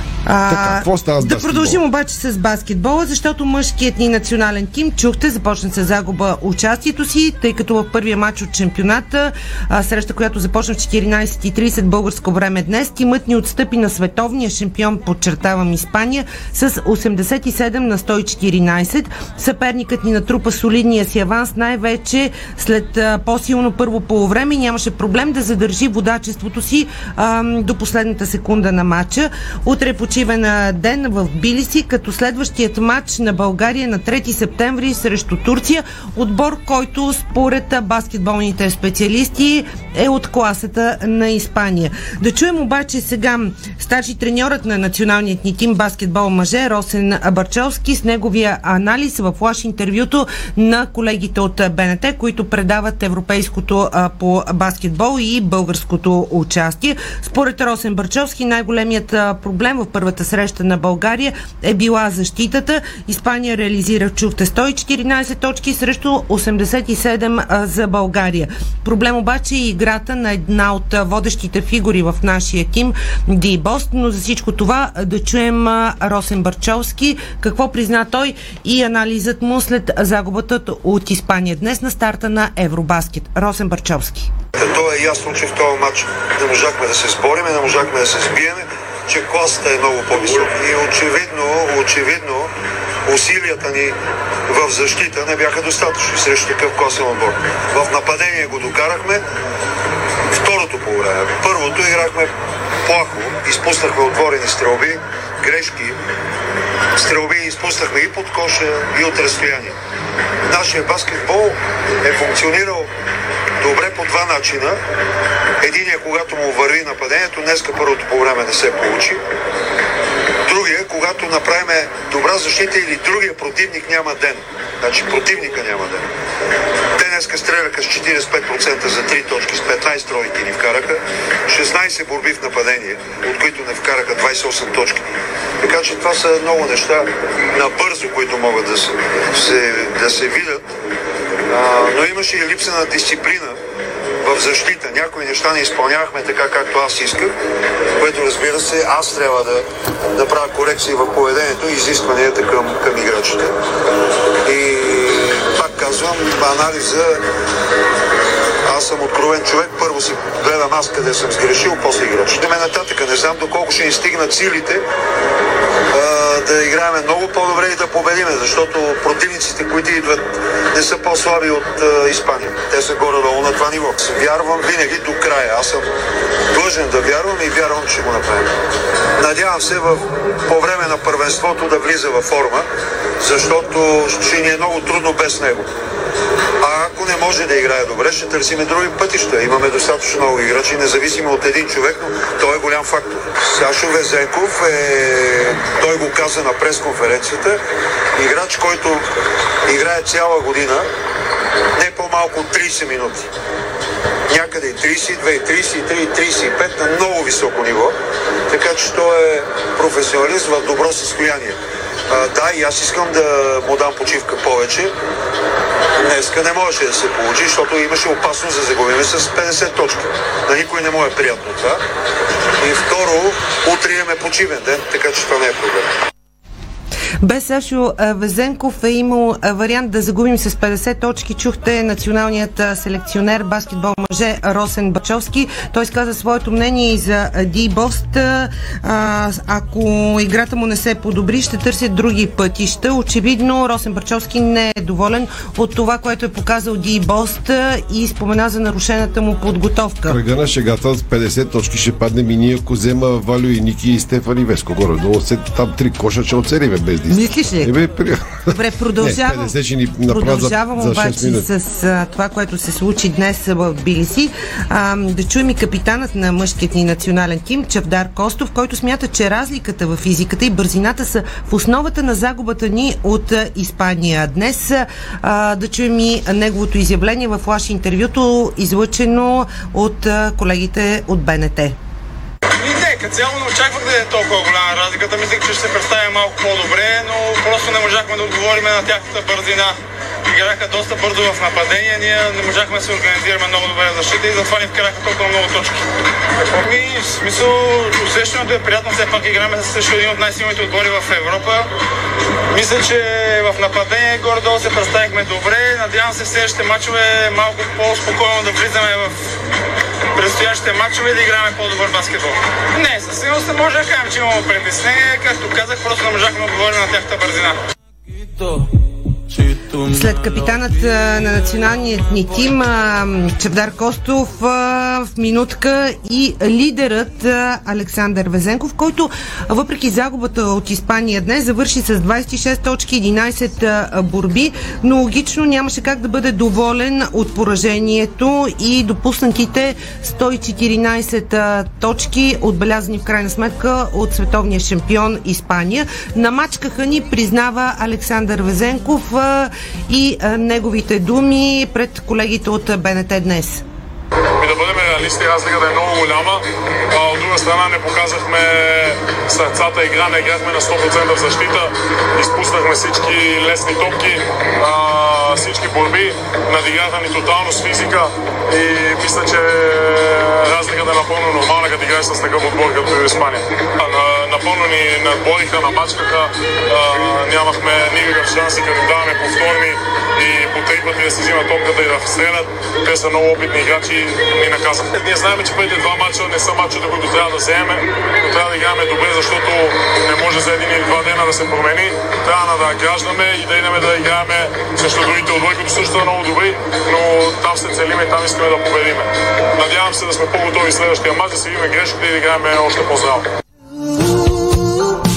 А, така, какво става с Да продължим обаче с баскетбола, защото мъжкият ни национален тим, чухте, започна с загуба участието си, тъй като в първия матч от чемпионата, а, среща, която започна в 14.30 българско време днес, тимът ни отстъпи на световния шампион, подчертавам Испания, с 87 на 114. Съперникът ни натрупа солидния си аванс, най-вече след а, по-силно първо полувреме нямаше проблем да задържи водачеството си а, до последната секунда на матча. Утре по почивен ден в Билиси, като следващият матч на България на 3 септември срещу Турция. Отбор, който според баскетболните специалисти е от класата на Испания. Да чуем обаче сега старши треньорът на националният ни тим баскетбол мъже Росен Барчовски с неговия анализ в флаш интервюто на колегите от БНТ, които предават европейското по баскетбол и българското участие. Според Росен Барчовски най-големият проблем в първата среща на България е била защитата. Испания реализира, чухте, 114 точки срещу 87 а, за България. Проблем обаче е играта на една от водещите фигури в нашия тим, Ди Бост, но за всичко това да чуем Росен Барчовски, какво призна той и анализът му след загубата от Испания днес на старта на Евробаскет. Росен Барчовски. То е ясно, че в този матч не можахме да се сбориме, не можахме да се сбиеме, че класата е много по-висока. И очевидно, очевидно, усилията ни в защита не бяха достатъчни срещу такъв класен отбор. В нападение го докарахме второто по време. Първото играхме плахо, изпуснахме отворени стрелби, грешки, стрелби изпуснахме и под коша, и от разстояние. Нашия баскетбол е функционирал добре по два начина. Единия, когато му върви нападението, днеска първото по време не се получи. Другия, когато направим добра защита или другия противник няма ден. Значи противника няма ден. Те днеска стреляха с 45% за 3 точки, с 15 тройки ни вкараха, 16 борби в нападение, от които не вкараха 28 точки. Така че това са много неща набързо, които могат да се, да се видят. А, но имаше и липса на дисциплина в защита. Някои неща не изпълнявахме така, както аз исках, което разбира се, аз трябва да, да правя корекции в поведението и изискванията към, към играчите. И пак казвам, анализа аз съм откровен човек. Първо си гледам аз къде съм сгрешил, после играчите. Ме нататък. Не знам доколко ще ни стигнат силите а, да играем много по-добре и да победиме, защото противниците, които идват, не са по-слаби от а, Испания. Те са горе-долу на това ниво. Вярвам винаги до края. Аз съм длъжен да вярвам и вярвам, че го направим. Надявам се в, по време на първенството да влиза във форма, защото ще ни е много трудно без него. А ако не може да играе добре, ще търсиме други пътища. Имаме достатъчно много играчи, независимо от един човек, но той е голям фактор. Сашо Везенков е, той го каза на пресконференцията, играч, който играе цяла година, не по-малко от 30 минути. Някъде и 32, 33, 35 на много високо ниво, така че той е професионалист в добро състояние. А, да, и аз искам да му дам почивка повече. Днеска не можеше да се получи, защото имаше опасност да загубим с 50 точки. На никой не му е приятно това. И второ, утре имаме почивен ден, така че това не е проблем. Без Сашо Везенков е имал вариант да загубим с 50 точки. Чухте националният селекционер баскетбол мъже Росен Бачовски. Той изказа своето мнение и за Ди Бост. Ако играта му не се подобри, ще търсят други пътища. Очевидно Росен Бачовски не е доволен от това, което е показал Ди Бост и спомена за нарушената му подготовка. Кръга на шегата с 50 точки ще падне и ние, ако взема Валю и Ники и Стефани Веско. Горе-долу се там три коша ще оцелиме без дистанция. Мислиш ли? Ебе, при... Добре, продължавам. Не, 50 ще ни за, Продължавам за 6 обаче минути. с а, това, което се случи днес в Билиси. А, да чуем и капитанът на мъжкият ни национален тим, Чавдар Костов, който смята, че разликата в физиката и бързината са в основата на загубата ни от а, Испания. Днес а, да чуем и неговото изявление в флаш интервюто, излъчено от а, колегите от БНТ. Като цяло не очаквах да е толкова голяма разликата. Мислех, че ще се представя малко по-добре, но просто не можахме да отговорим на тяхната бързина. Играха доста бързо в нападение, ние не можахме да се организираме много добре в защита и затова ни вкараха толкова много точки. Ми, в смисъл, усещането е приятно, все пак играме с също един от най-силните отбори в Европа. Мисля, че в нападение горе-долу се представихме добре. Надявам се в следващите мачове малко по-спокойно да влизаме в предстоящите мачове да играме по-добър баскетбол. Не, със сигурност не може да кажем, че имаме притеснение. Както казах, просто не можахме да отговорим на тяхната бързина. След капитанът на националният ни тим а, Чавдар Костов в минутка и лидерът Александър Везенков, който въпреки загубата от Испания днес завърши с 26 точки, 11 а, борби, но логично нямаше как да бъде доволен от поражението и допуснатите 114 а, точки, отбелязани в крайна сметка от световния шампион Испания. Намачкаха ни, признава Александър Везенков а, и неговите думи пред колегите от БНТ днес. И да бъдем финалисти, разликата е много голяма. А, от друга страна не показахме сърцата игра, не играхме на 100% в защита, изпуснахме всички лесни топки, а, всички борби, надиграха ни тотално с физика и мисля, че разликата е напълно нормална, като играеш с такъв отбор като Испания. А, Напълно ни надбориха, намачкаха, нямахме никакъв шанс и като даваме повторни и по три пъти да си взимат топката и да стрелят. Те са много опитни играчи и ни наказаха. Ние знаем, че първите два мача не са мачовете, които трябва да вземем, но трябва да играме добре, защото не може за един или два дена да се промени. Трябва да награждаме и да идем да играем срещу другите отбори, които също са много добри, но там се целиме и там искаме да победиме. Надявам се да сме по-готови следващия мач, да си видим грешките и да играем още по-здраво.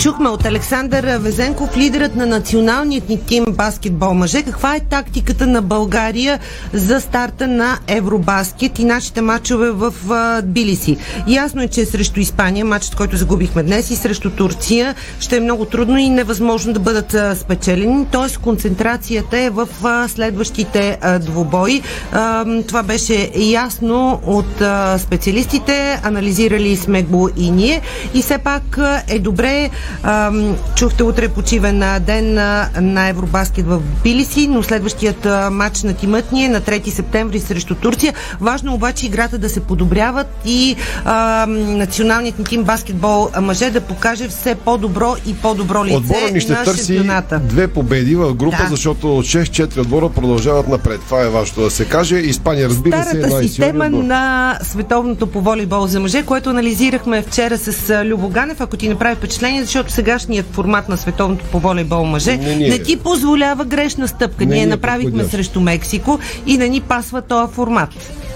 Чухме от Александър Везенков, лидерът на националният ни тим баскетбол мъже. Каква е тактиката на България за старта на Евробаскет и нашите матчове в а, Тбилиси? Ясно е, че срещу Испания, матчът, който загубихме днес, и срещу Турция ще е много трудно и невъзможно да бъдат спечелени. Т.е. концентрацията е в следващите двубои. Това беше ясно от специалистите. Анализирали сме го и ние. И все пак е добре. Чухте утре почивен а, ден на, на Евробаскет в Билиси, но следващият а, матч на тимът ни е на 3 септември срещу Турция. Важно обаче играта да се подобряват и ам, националният ни тим баскетбол а, мъже да покаже все по-добро и по-добро лице Отбора ни ще на търси две победи в група, Да. защото 6-4 отбора продължават напред. Това е важно да се каже. Испания, разбира се, е Старата най-силният система отбор. на световното по волейбол за мъже, което анализирахме вчера с а, Любо Ганев, ако ти направи впечатление, защото сегашният формат на световното по волейбол мъже Не не, ни е. ти позволява грешна стъпка. Не Ние ни е направихме подходящ. срещу Мексико и не ни пасва този формат.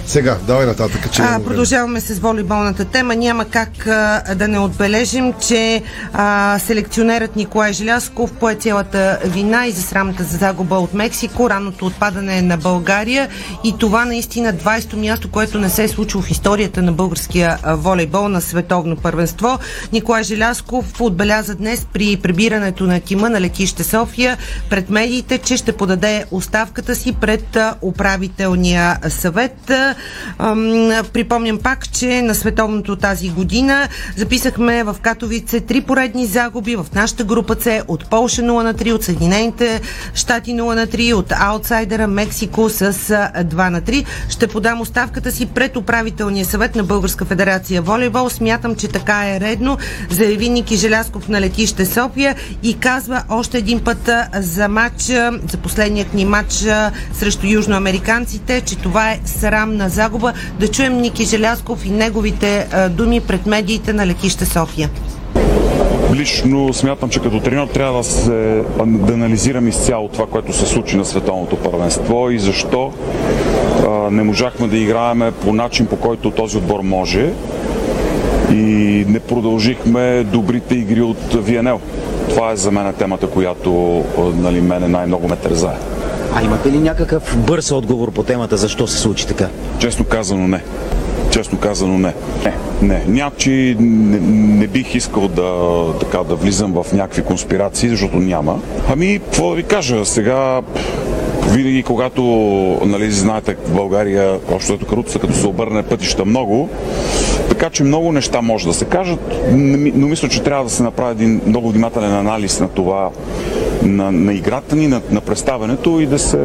Сега, давай нататък. Че А, продължаваме с волейболната тема. Няма как а, да не отбележим, че а, селекционерът Николай Желясков пое цялата вина и за срамната загуба от Мексико, ранното отпадане на България и това наистина 20-то място, което не се е случило в историята на българския волейбол на световно първенство. Николай Желясков отбеляза днес при прибирането на тима на летище София пред медиите, че ще подаде оставката си пред управителния съвет. Припомням пак, че на световното тази година записахме в Катовице три поредни загуби в нашата група С от Полша 0 на 3, от Съединените щати 0 на 3, от аутсайдера Мексико с а, 2 на 3. Ще подам оставката си пред управителния съвет на Българска федерация волейбол. Смятам, че така е редно, заяви Ники Желясков на летище София и казва още един път за матч, а, за последният ни матч срещу южноамериканците, че това е срамна загуба. Да чуем Ники Желясков и неговите а, думи пред медиите на летище София. Лично смятам, че като треньор трябва да, се, да анализирам изцяло това, което се случи на световното първенство и защо а, не можахме да играеме по начин, по който този отбор може и не продължихме добрите игри от ВНЛ. Това е за мен темата, която нали, мене най-много ме тързае. А имате ли някакъв бърз отговор по темата, защо се случи така? Честно казано не. Честно казано не. Не, не. Някакси не, не бих искал да, така, да влизам в някакви конспирации, защото няма. Ами, какво да ви кажа, сега винаги когато, нали, знаете, в България, общо ето каруца, като се обърне пътища много, така че много неща може да се кажат, но ми- но мисля, че трябва да се направи един много внимателен анализ на това, на, на играта ни, на, на представенето и да се,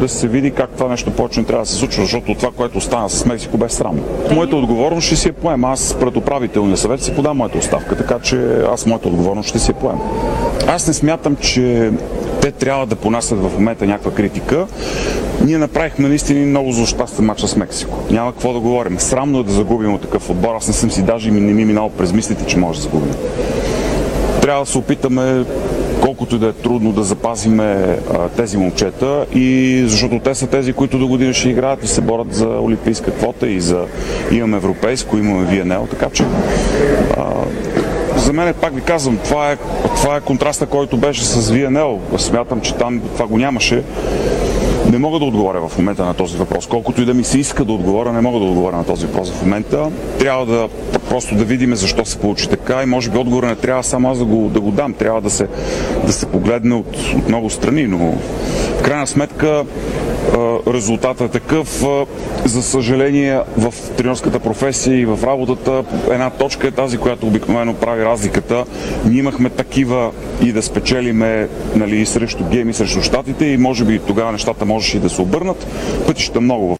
да се види как това нещо повече не трябва да се случва, защото това, което стана с Мексико, бе срамно. Моята отговорност ще си я поема. Аз пред управителния съвет си подам моята оставка, така че аз моята отговорност ще си я поема. Аз не смятам, че те трябва да понасят в момента някаква критика. Ние направихме наистина много злощастен матч с Мексико. Няма какво да говорим. Срамно е да загубим от такъв отбор. Аз не съм си даже и не ми е минало през мислите, че може да загубим. Трябва да се опитаме колкото и да е трудно да запазиме тези момчета и защото те са тези, които до година ще играят и се борят за олимпийска квота и за имаме европейско, имаме ВНЛ, така че а, за мен, пак ви казвам, това е, това е контраста, който беше с ВНЛ. Смятам, че там това го нямаше. Не мога да отговоря в момента на този въпрос. Колкото и да ми се иска да отговоря, не мога да отговоря на този въпрос в момента. Трябва да просто да видим защо се получи така и може би отговора не трябва само аз да го, да го дам. Трябва да се, да се погледне от, от много страни, но в крайна сметка резултатът е такъв. За съжаление, в тренерската професия и в работата една точка е тази, която обикновено прави разликата. Ние имахме такива и да спечелиме нали, срещу гейми, срещу щатите и може би тогава нещата можеше и да се обърнат. Пътища много.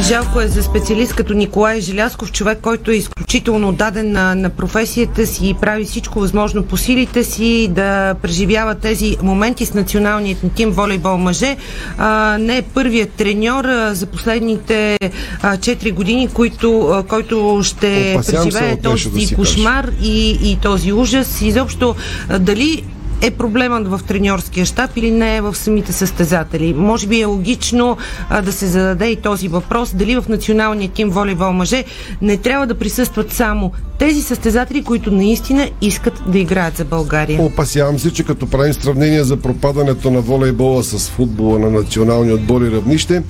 Жалко е за специалист като Николай Желясков, човек, който е изключително отдаден на, на професията си и прави всичко възможно по силите си да преживява тези моменти с националният ни тим волейбол мъже. А, не е първият треньор а, за последните а, 4 години, който, а, който ще Опасявам преживее този да кошмар и, и този ужас. Изобщо а, дали е проблемът в треньорския щаб или не е в самите състезатели. Може би е логично а, да се зададе и този въпрос, дали в националния тим волейбол мъже не трябва да присъстват само тези състезатели, които наистина искат да играят за България. Опасявам се, че като правим сравнение за пропадането на волейбола с футбола на национални отбори равнище,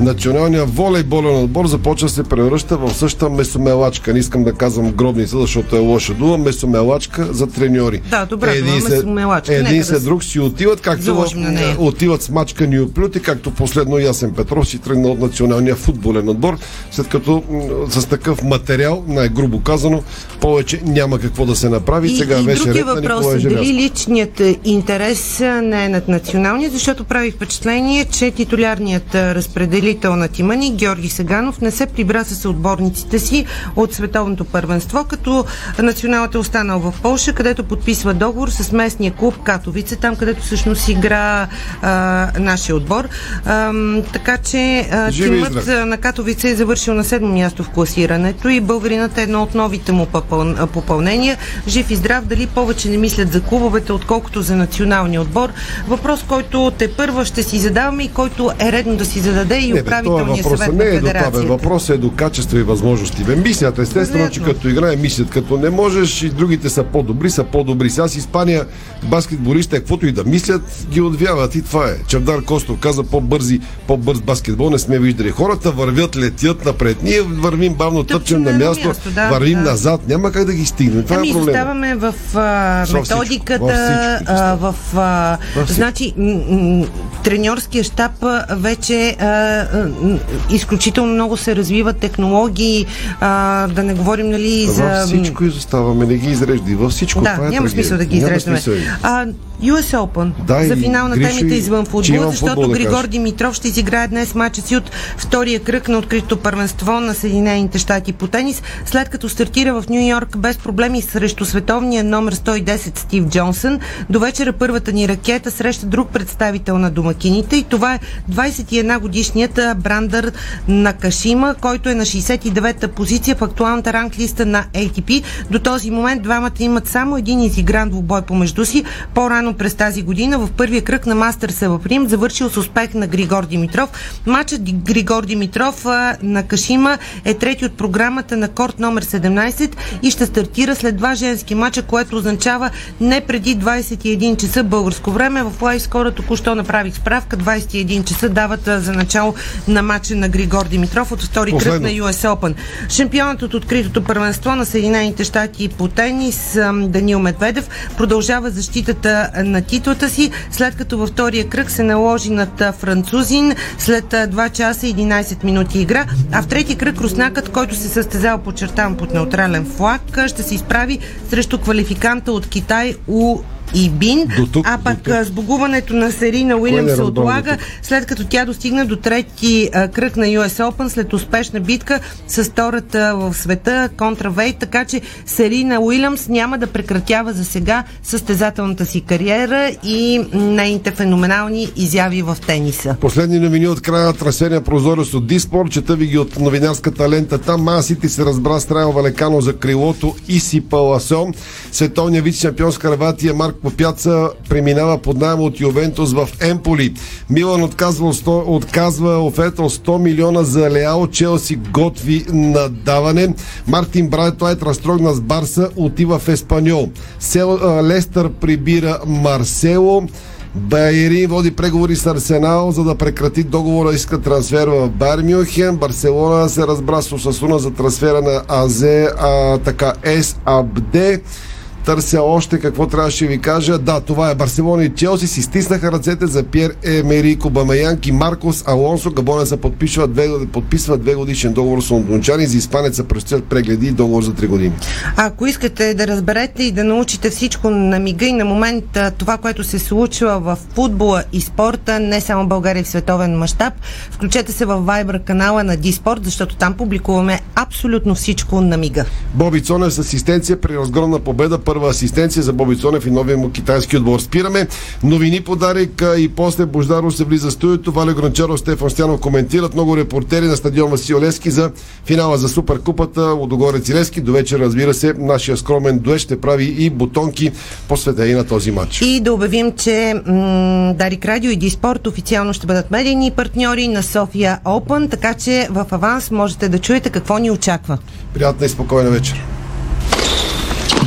националният волейболен отбор започва да се превръща в същата месомелачка. Не искам да казвам гробница, защото е лоша дума. Месомелачка за треньори. Да, добре, един дума месомелачка. един Нека след да друг си отиват, както отиват с мачкани оплюти, както последно Ясен Петров си тръгна от националния футболен отбор, след като с такъв материал, най-грубо казано, повече няма какво да се направи. И, Сега и ред на въпрос е дали личният е, интерес не е над националния, защото прави впечатление, че титулярният а, разпределител на тима ни, Георги Сеганов, не се прибра с отборниците си от световното първенство, като националът е останал в Полша, където подписва договор с местния клуб Катовице, там където всъщност игра а, нашия отбор. Ам, така че а, Живи тимът а, на Катовице е завършил на седмо място в класирането и българинът е едно от новите му попъл- а, попълнения. Жив и здрав, дали повече не мислят за клубовете, отколкото за националния отбор. Въпрос, който те първа ще си задаваме и който е редно да си зададе и Не, бе, това съвет не на е до това, бе. Въпросът е до качество и възможности. Бе, мислят, естествено, че като играе, мислят, като не можеш и другите са по-добри, са по-добри. Сега с Испания баскетболистите, каквото и да мислят, ги отвяват и това е. Чавдар Костов каза по-бързи, по-бърз баскетбол не сме виждали. Хората вървят, летят напред. Ние вървим бавно, тъпчем на място, място, да, вървим да. назад. Няма как да ги стигнем. Това ами е проблема. в а, методиката, всичко а, в... А, Във всичко. значи, м- м- треньорския щаб а, вече а, а, изключително много се развиват технологии, а, да не говорим нали за... Във всичко изоставаме, не ги изрежди. Във всичко Да, това е няма смисъл да ги изреждаме. А, US Open. Да, за финал на Гришо темите извън футбол, защото футбол да Григор кажа. Димитров ще изиграе днес матча си от втория кръг на открито първенство на Съединените щати по тенис, след като стартира в Нью Йорк без проблеми срещу световния номер 110 Стив Джонсън. До вечера първата ни ракета среща друг представител на домакините и това е 21 годишният а, Брандър Накашима, който е на 69-та позиция в актуалната ранглиста на ATP. До този момент двамата имат само един изигран двубой помежду си. По-рано през тази година в първия кръг на Мастърса в Рим, завършил с успех на Григор Димитров. Матчът Григор Димитров на Кашима е трети от програмата на корт номер 17 и ще стартира след два женски матча, което означава не преди 21 часа българско време. В лайвскора току-що направих справка. 21 часа дават за начало на матча на Григор Димитров от втори кръг на US Open. Шампионът от откритото първенство на Съединените щати по тенис Данил Медведев продължава защитата на титлата си, след като във втория кръг се наложи над французин след а, 2 часа и 11 минути игра, а в трети кръг руснакът, който се състезава подчертавам под неутрален флаг, ще се изправи срещу квалификанта от Китай У и Бин, тук, а пък тук. сбогуването на Серина Уилямс не се до отлага, след като тя достигна до трети а, кръг на US Open след успешна битка с втората в света контра Вейт, така че Серина Уилямс няма да прекратява за сега състезателната си кариера и нейните феноменални изяви в тениса. Последни новини от края на трансферния прозорец от Диспорт. Чета ви ги от новинарската лента. Там Масити се разбра с Трайо Валекано за крилото Иси Паласо. Световният вице шампион с Харватия Марк Попяца преминава под найем от Ювентус в Емполи. Милан отказва, 100, отказва оферта от 100 милиона за Леао. Челси готви надаване. Мартин Брайтлайт разтрогна с Барса, отива в Еспаньол. Сел, Лестър прибира Марсело. Байерин води преговори с Арсенал, за да прекрати договора, иска трансфер в Бар Мюнхен. Барселона се разбра с Осасуна за трансфера на Азе, а, така, Ес Абде търся още какво трябваше ви кажа. Да, това е Барселона и Челси си стиснаха ръцете за Пьер Емерико Бамаянк и Маркос Алонсо. Габона се подписва две, подписва две годишен договор с лондончани. За испанеца предстоят прегледи и договор за три години. Ако искате да разберете и да научите всичко на мига и на момента това, което се случва в футбола и спорта, не само в България в световен мащаб, включете се в Viber канала на Диспорт, защото там публикуваме абсолютно всичко на мига. Боби Цонев с асистенция при разгромна победа първа асистенция за Боби Цонев и новия му китайски отбор. Спираме. Новини подарик и после Бождаро се влиза в студиото. Валя Гранчаров, Стефан Стянов коментират много репортери на стадион Васил Лески за финала за Суперкупата Лодогорец и Лески. До вечер, разбира се, нашия скромен дует ще прави и бутонки посветени на този матч. И да обявим, че м- Дарик Радио и Диспорт официално ще бъдат медийни партньори на София Open, така че в аванс можете да чуете какво ни очаква. Приятна и спокойна вечер.